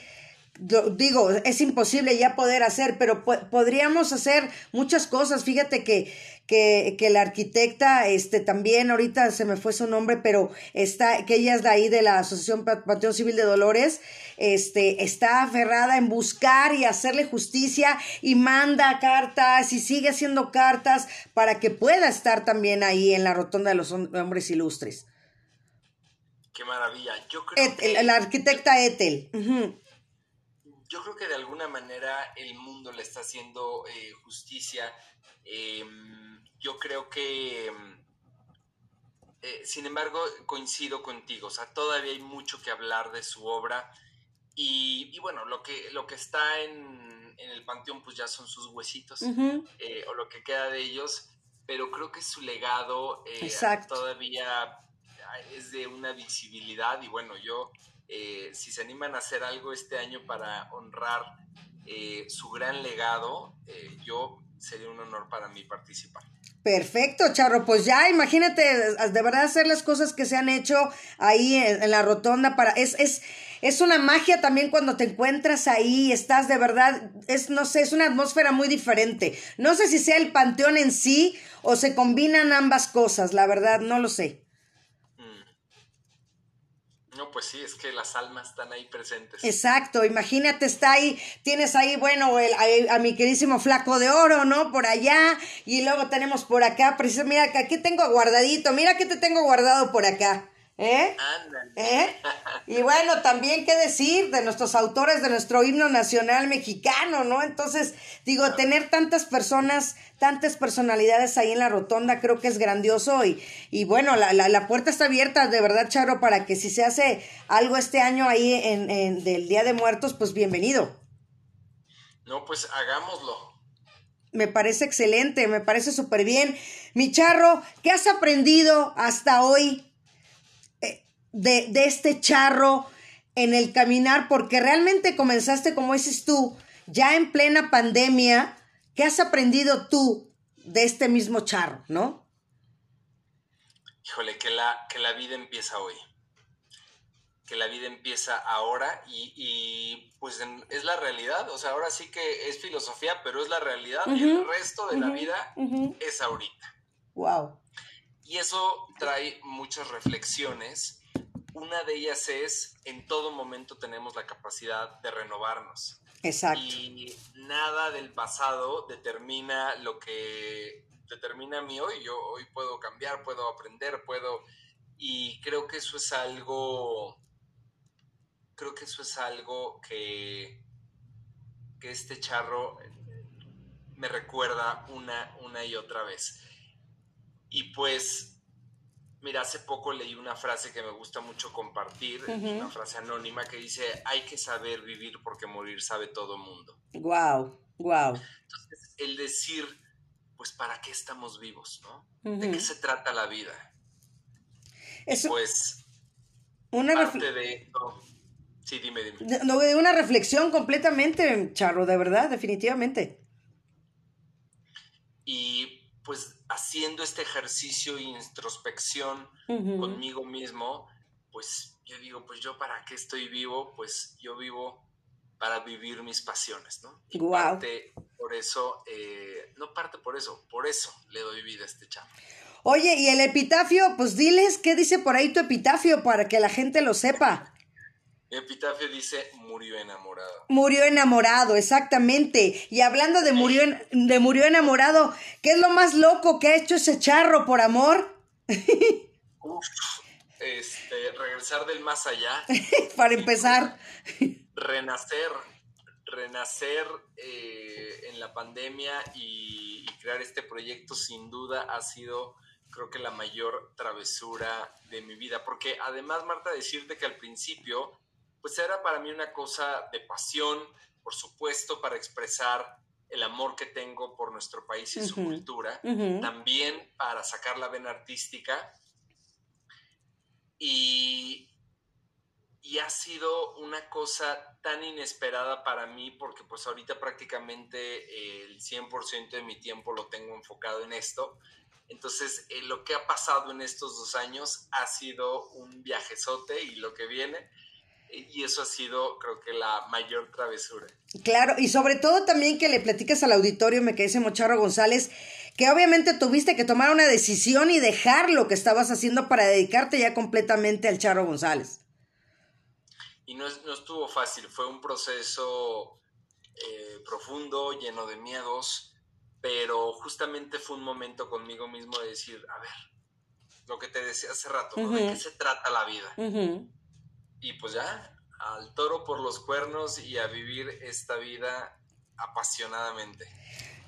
digo, es imposible ya poder hacer, pero podríamos hacer muchas cosas. Fíjate que, que, que, la arquitecta, este, también, ahorita se me fue su nombre, pero está, que ella es de ahí de la Asociación Panteón Civil de Dolores, este, está aferrada en buscar y hacerle justicia y manda cartas y sigue haciendo cartas para que pueda estar también ahí en la rotonda de los hombres ilustres. Qué maravilla. Yo creo que... La arquitecta Ethel yo creo que de alguna manera el mundo le está haciendo eh, justicia. Em, yo creo que, eh, sin embargo, coincido contigo. O sea, todavía hay mucho que hablar de su obra. Y, bueno, lo que, lo que está en, el panteón, pues ya son sus huesitos, eh, o lo que queda de ellos. Pero creo que su legado todavía es de una visibilidad. Y bueno, yo eh, si se animan a hacer algo este año para honrar eh, su gran legado, eh, yo sería un honor para mí participar. Perfecto, Charro. Pues ya, imagínate, de verdad hacer las cosas que se han hecho ahí en, la rotonda para. Es, es, es una magia también cuando te encuentras ahí, estás de verdad, es, no sé, es una atmósfera muy diferente. No sé si sea el panteón en sí o se combinan ambas cosas, la verdad, no lo sé. No, pues sí, es que las almas están ahí presentes. Exacto, imagínate, está ahí, tienes ahí, bueno, el, a, mi queridísimo flaco de oro, ¿no? Por allá, y luego tenemos por acá, precisamente, mira, aquí tengo guardadito, mira que te tengo guardado por acá. ¿Eh? ¿Eh? Y bueno, también qué decir de nuestros autores de nuestro himno nacional mexicano, ¿no? Entonces, digo, tener tantas personas, tantas personalidades ahí en la rotonda, creo que es grandioso y, y bueno, la, la, puerta está abierta, de verdad, Charo, para que si se hace algo este año ahí en, en del Día de Muertos, pues bienvenido. No, pues hagámoslo. Me parece excelente, me parece súper bien. Mi Charro, ¿qué has aprendido hasta hoy de, este charro en el caminar, porque realmente comenzaste, como dices tú, ya en plena pandemia, ¿qué has aprendido tú de este mismo charro, no? Híjole, que la, que la vida empieza hoy. Que la vida empieza ahora y, pues es la realidad. O sea, ahora sí que es filosofía, pero es la realidad y el resto de la vida es ahorita. Wow. Y eso trae muchas reflexiones una de ellas es, en todo momento tenemos la capacidad de renovarnos. Exacto. Y nada del pasado determina lo que determina mi hoy. Yo hoy puedo cambiar, puedo aprender, puedo... Y creo que eso es algo... Creo que eso es algo que, que este charro me recuerda una, una y otra vez. Y pues Mira, hace poco leí una frase que me gusta mucho compartir, una frase anónima que dice, hay que saber vivir porque morir sabe todo mundo. Wow, wow. Entonces, el decir, pues, ¿para qué estamos vivos, no? ¿De qué se trata la vida? Eso, pues, una parte de esto... Sí, dime, dime. No, una reflexión completamente, Charro, de verdad, definitivamente. Y pues haciendo este ejercicio de introspección conmigo mismo, pues yo digo, pues yo para qué estoy vivo, pues yo vivo para vivir mis pasiones, ¿no? Y parte por eso, eh, no parte por eso, por eso le doy vida a este chavo. Oye, y el epitafio, pues diles qué dice por ahí tu epitafio para que la gente lo sepa. Epitafio dice murió enamorado. Murió enamorado, exactamente. Y hablando de murió, en- de murió enamorado, ¿qué es lo más loco que ha hecho ese charro por amor? Uf, este, regresar del más allá, para empezar. renacer, renacer eh, en la pandemia y, y crear este proyecto sin duda ha sido creo que la mayor travesura de mi vida, porque además Marta decirte que al principio pues era para mí una cosa de pasión, por supuesto, para expresar el amor que tengo por nuestro país y su cultura, también para sacar la vena artística. Y, y ha sido una cosa tan inesperada para mí porque pues ahorita prácticamente eh, el 100% de mi tiempo lo tengo enfocado en esto. Entonces, eh, lo que ha pasado en estos dos años ha sido un viajezote y lo que viene, y eso ha sido, creo que, la mayor travesura. Claro, y sobre todo también que le platicas al auditorio, me quedé ese Mocharro González, que obviamente tuviste que tomar una decisión y dejar lo que estabas haciendo para dedicarte ya completamente al Charro González. Y no, no estuvo fácil, fue un proceso eh, profundo, lleno de miedos, pero justamente fue un momento conmigo mismo de decir, a ver, lo que te decía hace rato, ¿no? ¿de qué se trata la vida? Y pues ya, al toro por los cuernos y a vivir esta vida apasionadamente.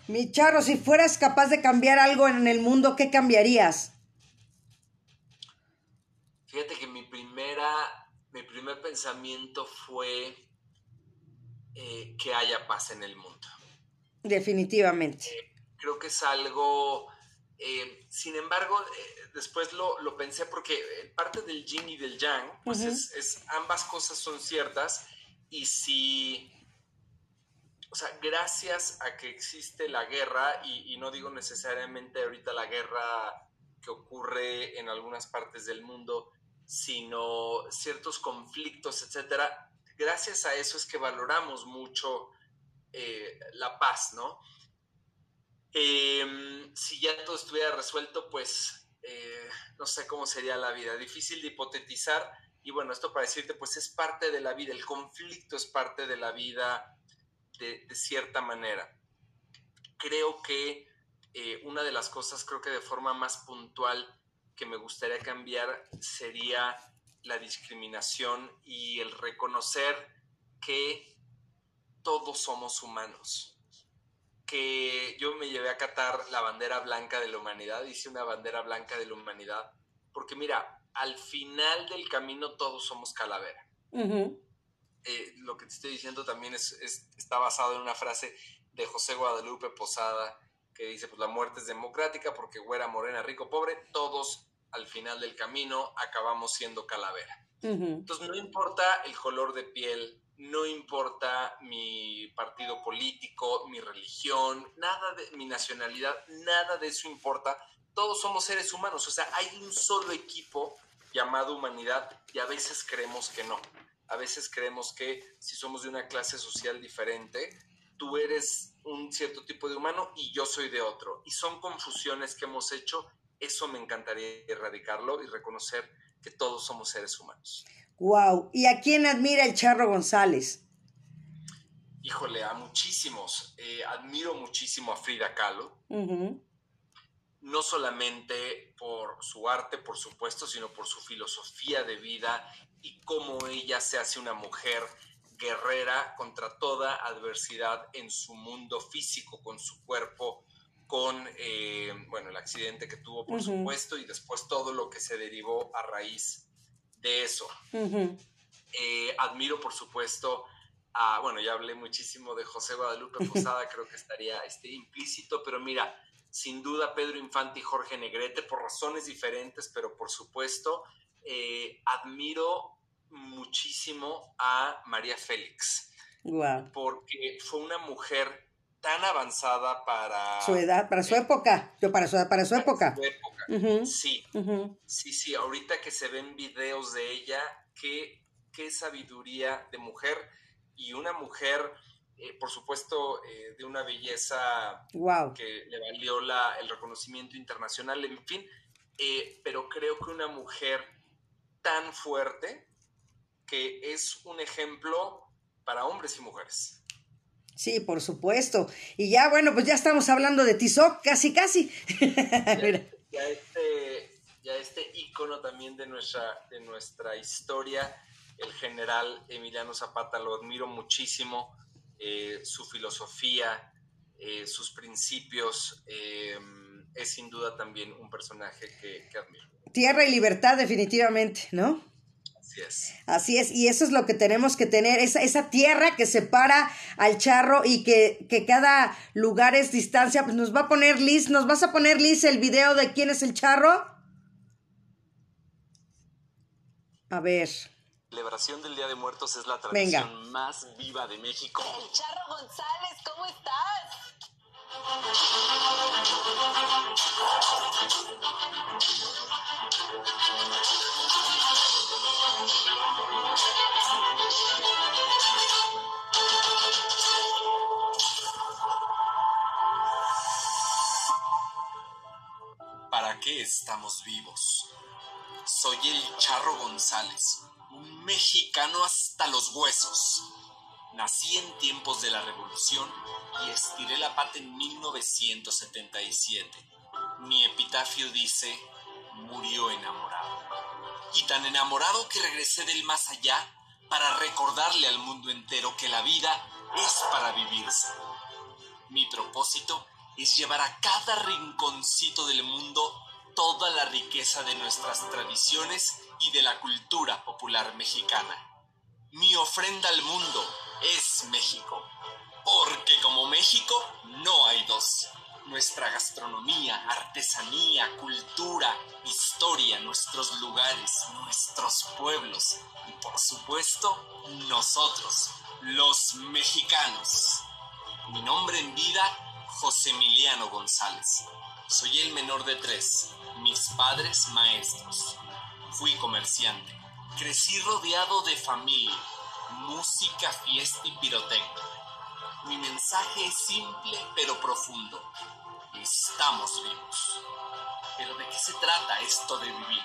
Mi Charro, si fueras capaz de cambiar algo en el mundo, ¿qué cambiarías? Fíjate que mi primera, mi primer pensamiento fue eh, que haya paz en el mundo. Definitivamente. creo que es algo, eh, sin embargo, eh, después lo, lo pensé porque eh, parte del yin y del yang, pues es, es- ambas cosas son ciertas y si, o sea, gracias a que existe la guerra, y, y no digo necesariamente ahorita la guerra que ocurre en algunas partes del mundo, sino ciertos conflictos, etcétera, gracias a eso es que valoramos mucho eh, la paz, ¿no? Eh, si ya todo estuviera resuelto, pues eh, no sé cómo sería la vida. Difícil de hipotetizar. Y bueno, esto para decirte, pues es parte de la vida. El conflicto es parte de la vida de, de cierta manera. Creo que eh, una de las cosas, creo que de forma más puntual que me gustaría cambiar sería la discriminación y el reconocer que todos somos humanos que yo me llevé a catar la bandera blanca de la humanidad, hice una bandera blanca de la humanidad, porque mira, al final del camino todos somos calavera. Eh, lo que te estoy diciendo también es, es- está basado en una frase de José Guadalupe Posada, que dice, pues la muerte es democrática porque güera, morena, rico, pobre, todos al final del camino acabamos siendo calavera. Entonces, no importa el color de piel, no importa mi partido político, mi religión, nada de mi nacionalidad, nada de eso importa. Todos somos seres humanos, o sea, hay un solo equipo llamado humanidad y a veces creemos que no. A veces creemos que si somos de una clase social diferente, tú eres un cierto tipo de humano y yo soy de otro. Y son confusiones que hemos hecho. Eso me encantaría erradicarlo y reconocer que todos somos seres humanos. Wow. ¿Y a quién admira el Charro González? Híjole, a muchísimos. Eh, admiro muchísimo a Frida Kahlo, no solamente por su arte, por supuesto, sino por su filosofía de vida y cómo ella se hace una mujer guerrera contra toda adversidad en su mundo físico, con su cuerpo, con eh, bueno, el accidente que tuvo, por supuesto, y después todo lo que se derivó a raíz de eso. Eh, admiro, por supuesto, a, bueno, ya hablé muchísimo de José Guadalupe Posada, creo que estaría este, implícito, pero mira, sin duda Pedro Infante y Jorge Negrete, por razones diferentes, pero por supuesto, eh, admiro muchísimo a María Félix, Wow. porque fue una mujer tan avanzada para Su edad, para su época. Yo para su, para su época. su época. Ujú. Sí. Sí, sí, ahorita que se ven videos de ella, qué, qué sabiduría de mujer y una mujer, eh, por supuesto, eh, de una belleza Wow. que le valió la, el reconocimiento internacional, en fin, eh, pero creo que una mujer tan fuerte que es un ejemplo para hombres y mujeres. Sí, por supuesto. Y ya, bueno, pues ya estamos hablando de Tizoc, casi, casi. ya, este, ya este ícono también de nuestra, de nuestra historia, el general Emiliano Zapata, lo admiro muchísimo, eh, su filosofía, eh, sus principios, eh, es sin duda también un personaje que, que admiro. Tierra y libertad, definitivamente, ¿no? Así es. Así es, y eso es lo que tenemos que tener, esa, esa tierra que separa al charro y que, que, cada lugar es distancia, pues nos va a poner Liz, ¿nos vas a poner Liz el video de quién es el charro? A ver. Celebración del Día de Muertos es la tradición más viva de México. El Charro González, ¿cómo estás? ¿Para qué estamos vivos? Soy el Charro González, un mexicano hasta los huesos. Nací en tiempos de la Revolución y estiré la pata en 1977. Mi epitafio dice, murió enamorado. Y tan enamorado que regresé del más allá para recordarle al mundo entero que la vida es para vivirse. Mi propósito es llevar a cada rinconcito del mundo toda la riqueza de nuestras tradiciones y de la cultura popular mexicana. Mi ofrenda al mundo es México. Porque como México no hay dos. Nuestra gastronomía, artesanía, cultura, historia, nuestros lugares, nuestros pueblos y por supuesto nosotros, los mexicanos. Mi nombre en vida, José Emiliano González. Soy el menor de tres, mis padres maestros. Fui comerciante. Crecí rodeado de familia, música, fiesta y pirotecnia. Mi mensaje es simple pero profundo. Estamos vivos. Pero ¿de qué se trata esto de vivir?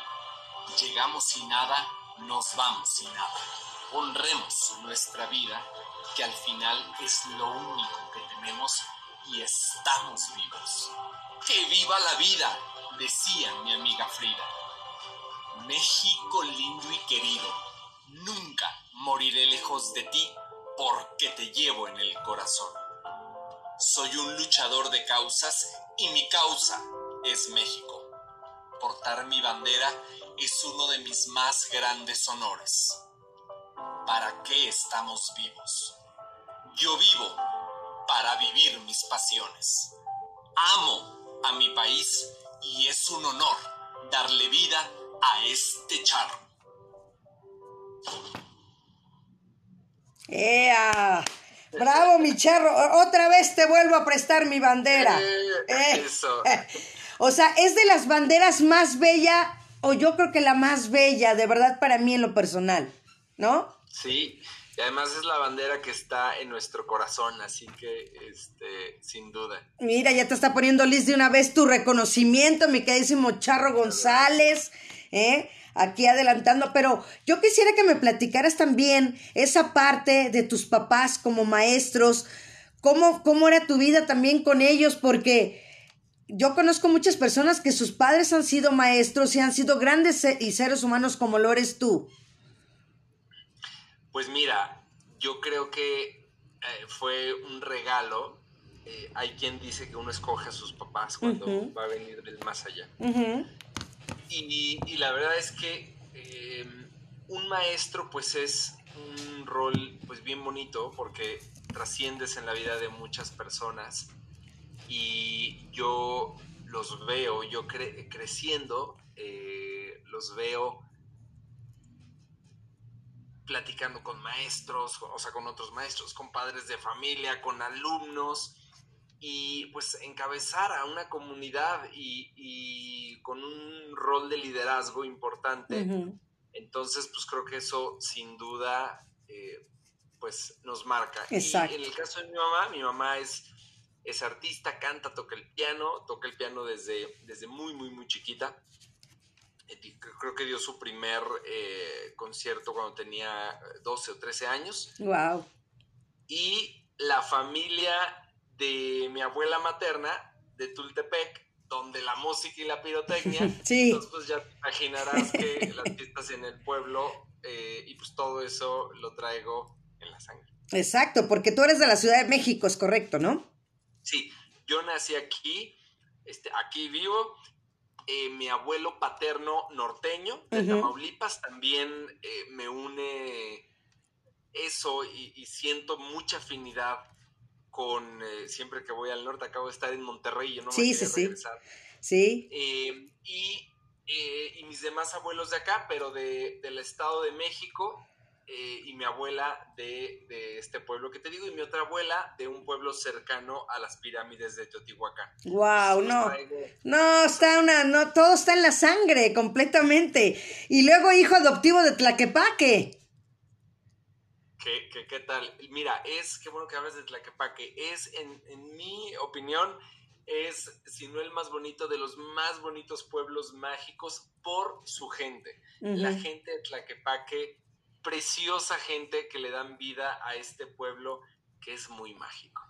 Llegamos sin nada, nos vamos sin nada. Honremos nuestra vida, que al final es lo único que tenemos y estamos vivos. ¡Que viva la vida! decía mi amiga Frida. México lindo y querido, nunca moriré lejos de ti porque te llevo en el corazón. Soy un luchador de causas y mi causa es México. Portar mi bandera es uno de mis más grandes honores. ¿Para qué estamos vivos? Yo vivo para vivir mis pasiones. Amo a mi país y es un honor darle vida a este charro. ¡Ea! ¡Bravo, mi charro! Otra vez te vuelvo a prestar mi bandera. Eh, eso. o sea, es de las banderas más bella, o yo creo que la más bella, de verdad, para mí en lo personal, ¿no? Sí, y además es la bandera que está en nuestro corazón, así que, este, sin duda. Mira, ya te está poniendo Liz de una vez tu reconocimiento, mi queridísimo Charro González, ¿eh? Aquí adelantando, pero yo quisiera que me platicaras también esa parte de tus papás como maestros, cómo, cómo era tu vida también con ellos, porque yo conozco muchas personas que sus padres han sido maestros y han sido grandes y seres humanos como lo eres tú. Pues mira, yo creo que eh, fue un regalo. Eh, hay quien dice que uno escoge a sus papás cuando va a venir del más allá. Y, la verdad es que eh, un maestro pues es un rol pues bien bonito porque trasciendes en la vida de muchas personas y yo los veo, yo cre creciendo, los veo platicando con maestros, o sea, con otros maestros, con padres de familia, con alumnos, y pues encabezar a una comunidad y, con un rol de liderazgo importante. Entonces, pues creo que eso sin duda, eh, pues nos marca. Exacto. Y en el caso de mi mamá, mi mamá es, es artista, canta, toca el piano, toca el piano desde, desde muy, muy, muy chiquita. creo que dio su primer eh, concierto cuando tenía 12 o 13 años. Wow. Y la familia de mi abuela materna, de Tultepec, donde la música y la pirotecnia, sí. entonces pues ya te imaginarás que las fiestas en el pueblo eh, y pues todo eso lo traigo en la sangre. Exacto, porque tú eres de la Ciudad de México, es correcto, ¿no? Sí, yo nací aquí, este, aquí vivo. Eh, mi abuelo paterno norteño de Tamaulipas también eh, me une eso y, siento mucha afinidad con eh, siempre que voy al norte. Acabo de estar en Monterrey y yo no sí, me sí, regresar. Sí. y, y, mis demás abuelos de acá, pero de, del Estado de México, eh, y mi abuela de, este pueblo que te digo, y mi otra abuela de un pueblo cercano a las pirámides de Teotihuacán. Wow, no. No, está una, no, todo está en la sangre, completamente. Y luego hijo adoptivo de Tlaquepaque. ¿Qué, qué, qué tal? Mira, es, qué bueno que hablas de Tlaquepaque, es, en, en mi opinión, es, si no el más bonito, de los más bonitos pueblos mágicos por su gente. La gente de Tlaquepaque preciosa gente que le dan vida a este pueblo que es muy mágico.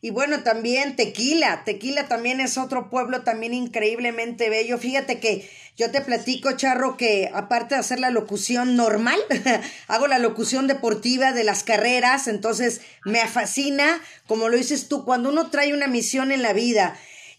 Y bueno, también Tequila. Tequila también es otro pueblo también increíblemente bello. Fíjate que yo te platico, Charro, que aparte de hacer la locución normal, hago la locución deportiva de las carreras. Entonces me fascina, como lo dices tú, cuando uno trae una misión en la vida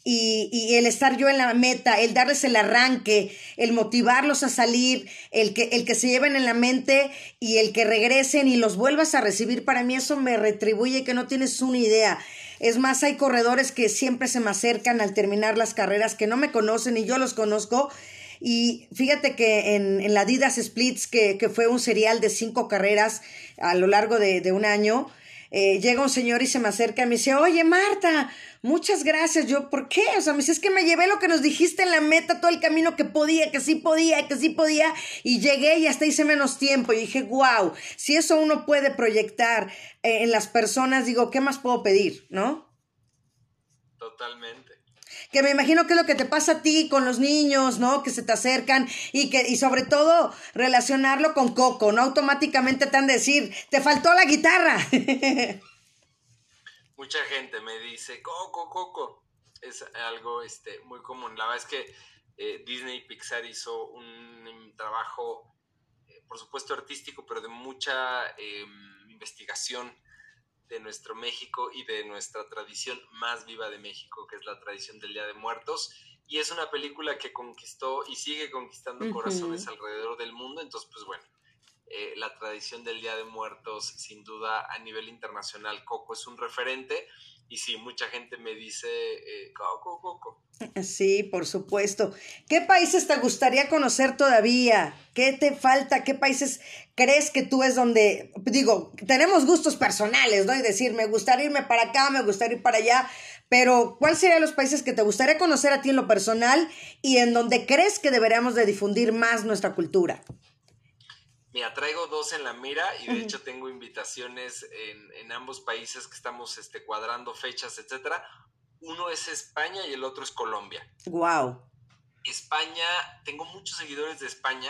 y, el estar yo en la meta, el darles el arranque, el motivarlos a salir, el que, el que se lleven en la mente y el que regresen y los vuelvas a recibir, para mí eso me retribuye que no tienes una idea. Es más, hay corredores que siempre se me acercan al terminar las carreras, que no me conocen y yo los conozco. Y fíjate que en, en la Adidas Splits, que, que, fue un serial de cinco carreras a lo largo de, de un año, eh, llega un señor y se me acerca y me dice, oye Marta, muchas gracias. Yo, ¿por qué? O sea, me dice, es que me llevé lo que nos dijiste en la meta, todo el camino que podía, que sí podía, que sí podía, y llegué y hasta hice menos tiempo. Y dije, wow, si eso uno puede proyectar eh, en las personas, digo, ¿qué más puedo pedir? ¿No? Totalmente que me imagino que es lo que te pasa a ti con los niños, ¿no? Que se te acercan y que, y sobre todo, relacionarlo con Coco, ¿no? Automáticamente te han de decir, te faltó la guitarra. Mucha gente me dice, Coco, Coco. Es algo este, muy común. La verdad es que eh, Disney Pixar hizo un, trabajo, eh, por supuesto, artístico, pero de mucha em, investigación de nuestro México y de nuestra tradición más viva de México, que es la tradición del Día de Muertos. Y es una película que conquistó y sigue conquistando corazones alrededor del mundo. Entonces, pues bueno, eh, la tradición del Día de Muertos, sin duda, a nivel internacional, Coco es un referente. Y sí, mucha gente me dice, eh, Coco, Coco. Sí, por supuesto. ¿Qué países te gustaría conocer todavía? ¿Qué te falta? ¿Qué países crees que tú es donde, digo, tenemos gustos personales, ¿no? Y decir, me gustaría irme para acá, me gustaría ir para allá, pero ¿cuáles serían los países que te gustaría conocer a ti en lo personal y en donde crees que deberíamos de difundir más nuestra cultura? Mira, traigo dos en la mira y de hecho tengo invitaciones en, ambos países que estamos este, cuadrando fechas, etcétera. Uno es España y el otro es Colombia. Wow. España, tengo muchos seguidores de España.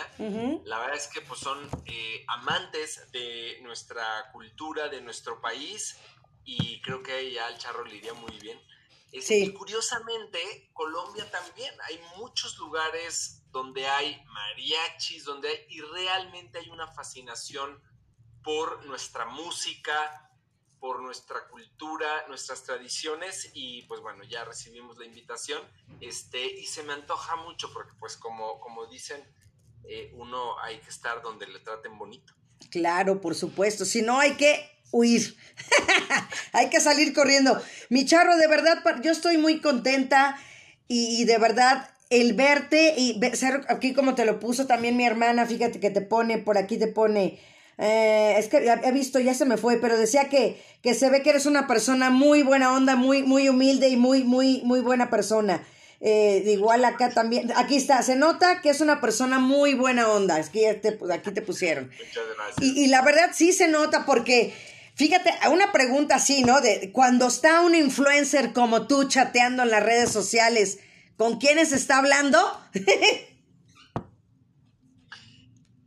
La verdad es que pues, son eh, amantes de nuestra cultura, de nuestro país y creo que ya al charro le iría muy bien. sí. Y curiosamente, Colombia también. Hay muchos lugares donde hay mariachis, donde hay, y realmente hay una fascinación por nuestra música, por nuestra cultura, nuestras tradiciones y pues bueno, ya recibimos la invitación este, y se me antoja mucho porque pues como, como dicen, eh, uno hay que estar donde le traten bonito. Claro, por supuesto, si no hay que huir, hay que salir corriendo. Mi charro, de verdad, yo estoy muy contenta y de verdad el verte y ser aquí como te lo puso también mi hermana, fíjate que te pone, por aquí te pone, eh, es que he visto, ya se me fue, pero decía que, que se ve que eres una persona muy buena onda, muy, muy humilde y muy, muy, muy buena persona. Eh, igual acá también, aquí está, se nota que es una persona muy buena onda, aquí te, aquí te pusieron. Muchas gracias. Y, y la verdad sí se nota porque... Fíjate, una pregunta así, ¿no? De cuando está un influencer como tú chateando en las redes sociales, ¿Con quiénes está hablando?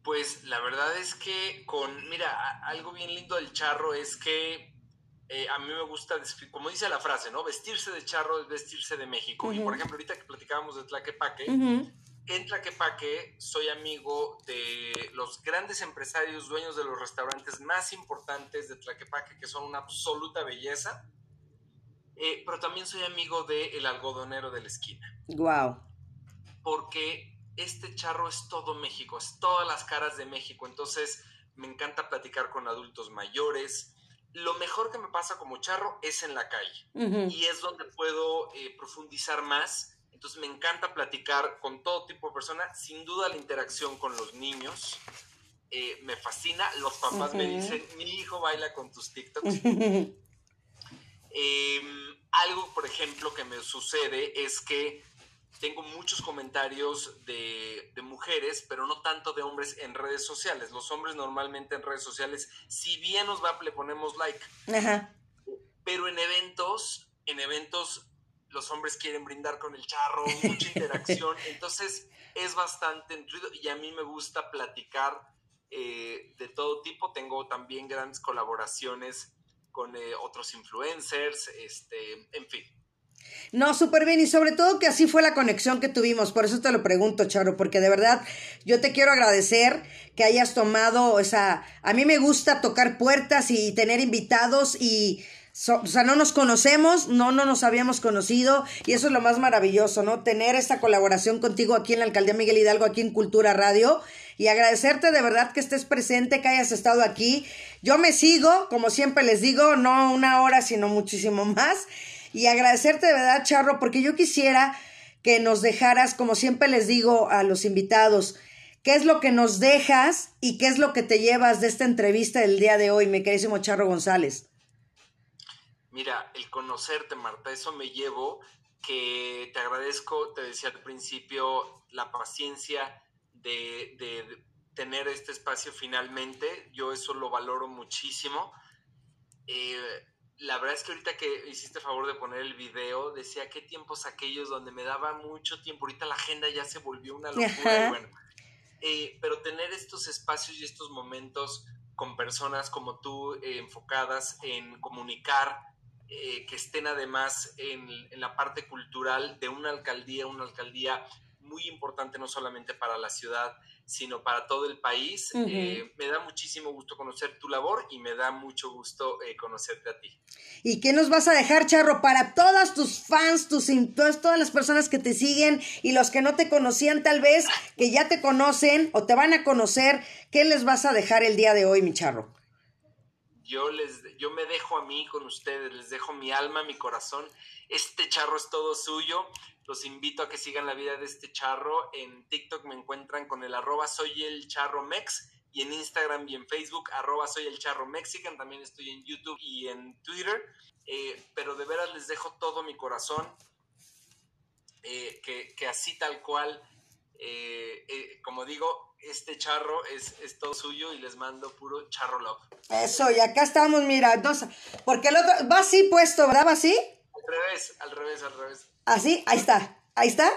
Pues la verdad es que con, mira, algo bien lindo del charro es que eh, a mí me gusta, como dice la frase, ¿no? Vestirse de charro es vestirse de México. Y por ejemplo, ahorita que platicábamos de Tlaquepaque, en Tlaquepaque soy amigo de los grandes empresarios, dueños de los restaurantes más importantes de Tlaquepaque, que son una absoluta belleza. Eh, pero también soy amigo del el algodonero de la esquina. Wow. Porque este charro es todo México, es todas las caras de México. Entonces me encanta platicar con adultos mayores. Lo mejor que me pasa como charro es en la calle y es donde puedo eh, profundizar más. Entonces me encanta platicar con todo tipo de personas. Sin duda la interacción con los niños eh, me fascina. Los papás me dicen, mi hijo baila con tus TikToks. Em, algo, por ejemplo, que me sucede es que tengo muchos comentarios de, mujeres, pero no tanto de hombres en redes sociales. Los hombres normalmente en redes sociales, si bien nos va, le ponemos like. Pero en eventos, en eventos, los hombres quieren brindar con el charro, mucha interacción. Entonces es bastante nutrido y a mí me gusta platicar eh, de todo tipo. Tengo también grandes colaboraciones con eh, otros influencers, este, en fin. No, súper bien y sobre todo que así fue la conexión que tuvimos, por eso te lo pregunto, Charo, porque de verdad yo te quiero agradecer que hayas tomado esa... A mí me gusta tocar puertas y tener invitados y... o sea, no nos conocemos, no, no nos habíamos conocido y eso es lo más maravilloso, ¿no? Tener esta colaboración contigo aquí en la Alcaldía Miguel Hidalgo, aquí en Cultura Radio y agradecerte de verdad que estés presente, que hayas estado aquí. Yo me sigo, como siempre les digo, no una hora, sino muchísimo más y agradecerte de verdad, Charro, porque yo quisiera que nos dejaras, como siempre les digo a los invitados, qué es lo que nos dejas y qué es lo que te llevas de esta entrevista del día de hoy, mi queridísimo Charro González. Mira, el conocerte, Marta, eso me llevo que te agradezco, te decía al principio, la paciencia de, de tener este espacio finalmente. Yo eso lo valoro muchísimo. Eh, la verdad es que ahorita que hiciste favor de poner el video, decía qué tiempos aquellos donde me daba mucho tiempo. Ahorita la agenda ya se volvió una locura. bueno, eh, pero tener estos espacios y estos momentos con personas como tú eh, enfocadas en comunicar, eh, que estén además en, en, la parte cultural de una alcaldía, una alcaldía muy importante no solamente para la ciudad, sino para todo el país. Eh, me da muchísimo gusto conocer tu labor y me da mucho gusto eh, conocerte a ti. ¿Y qué nos vas a dejar, Charro, para todas tus fans, tus, todas las personas que te siguen y los que no te conocían tal vez, que ya te conocen o te van a conocer? ¿Qué les vas a dejar el día de hoy, mi Charro? Yo, les, yo me dejo a mí con ustedes, les dejo mi alma, mi corazón. Este charro es todo suyo. Los invito a que sigan la vida de este charro. En TikTok me encuentran con el arroba soy el charro mex y en Instagram y en Facebook arroba soy el charro mexican. También estoy en YouTube y en Twitter. Eh, pero de veras les dejo todo mi corazón. Eh, que, así tal cual, eh, como digo, este charro es, es, todo suyo y les mando puro charro love. Eso, y acá estamos, mira, porque el otro va así puesto, ¿verdad? ¿Va así? Al revés, al revés, al revés. Así, ahí está, ahí está.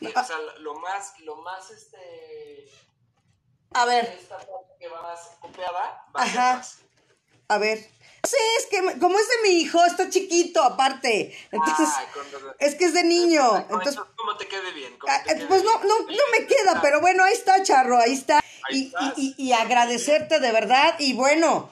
o sea, lo más, lo más, este... A ver. Esta parte que va más copiada, va Ajá. A ver. Sí, es que como es de mi hijo, está chiquito aparte. Entonces, es que es de niño. Entonces, ¿cómo te quede bien? Ah, pues no, no, no me queda, pero bueno, ahí está, Charro, ahí está. y, y, y, agradecerte de verdad. Y bueno,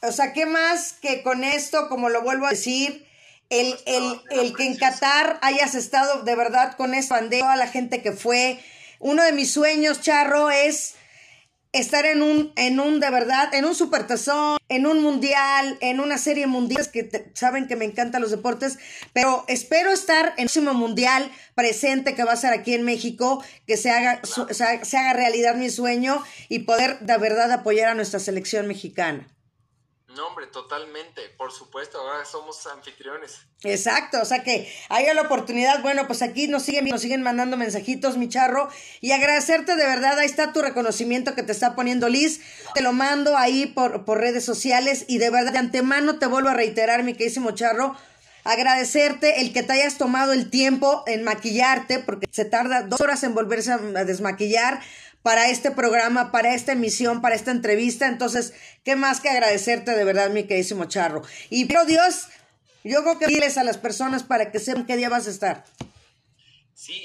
o sea, ¿qué más que con esto, como lo vuelvo a decir, el, el, el que en Qatar hayas estado de verdad con esta bandera, a la gente que fue. Uno de mis sueños, Charro, es estar en un, en un, de verdad, en un supertazón, en un mundial, en una serie mundial, que saben que me encantan los deportes, pero espero estar en el próximo mundial presente que va a ser aquí en México, que se haga, se haga realidad mi sueño y poder de verdad apoyar a nuestra selección mexicana. No, hombre, totalmente, por supuesto, ahora somos anfitriones. Exacto, o sea que haya la oportunidad, bueno, pues aquí nos siguen, nos siguen mandando mensajitos, mi charro, y agradecerte de verdad, ahí está tu reconocimiento que te está poniendo Liz, te lo mando ahí por, por redes sociales, y de verdad, de antemano te vuelvo a reiterar, mi queridísimo charro, agradecerte el que te hayas tomado el tiempo en maquillarte, porque se tarda dos horas en volverse a desmaquillar, para este programa, para esta emisión, para esta entrevista. Entonces, ¿qué más que agradecerte de verdad, mi queridísimo Charro? Y pero Dios, yo creo que diles a las personas para que sepan qué día vas a estar. Sí,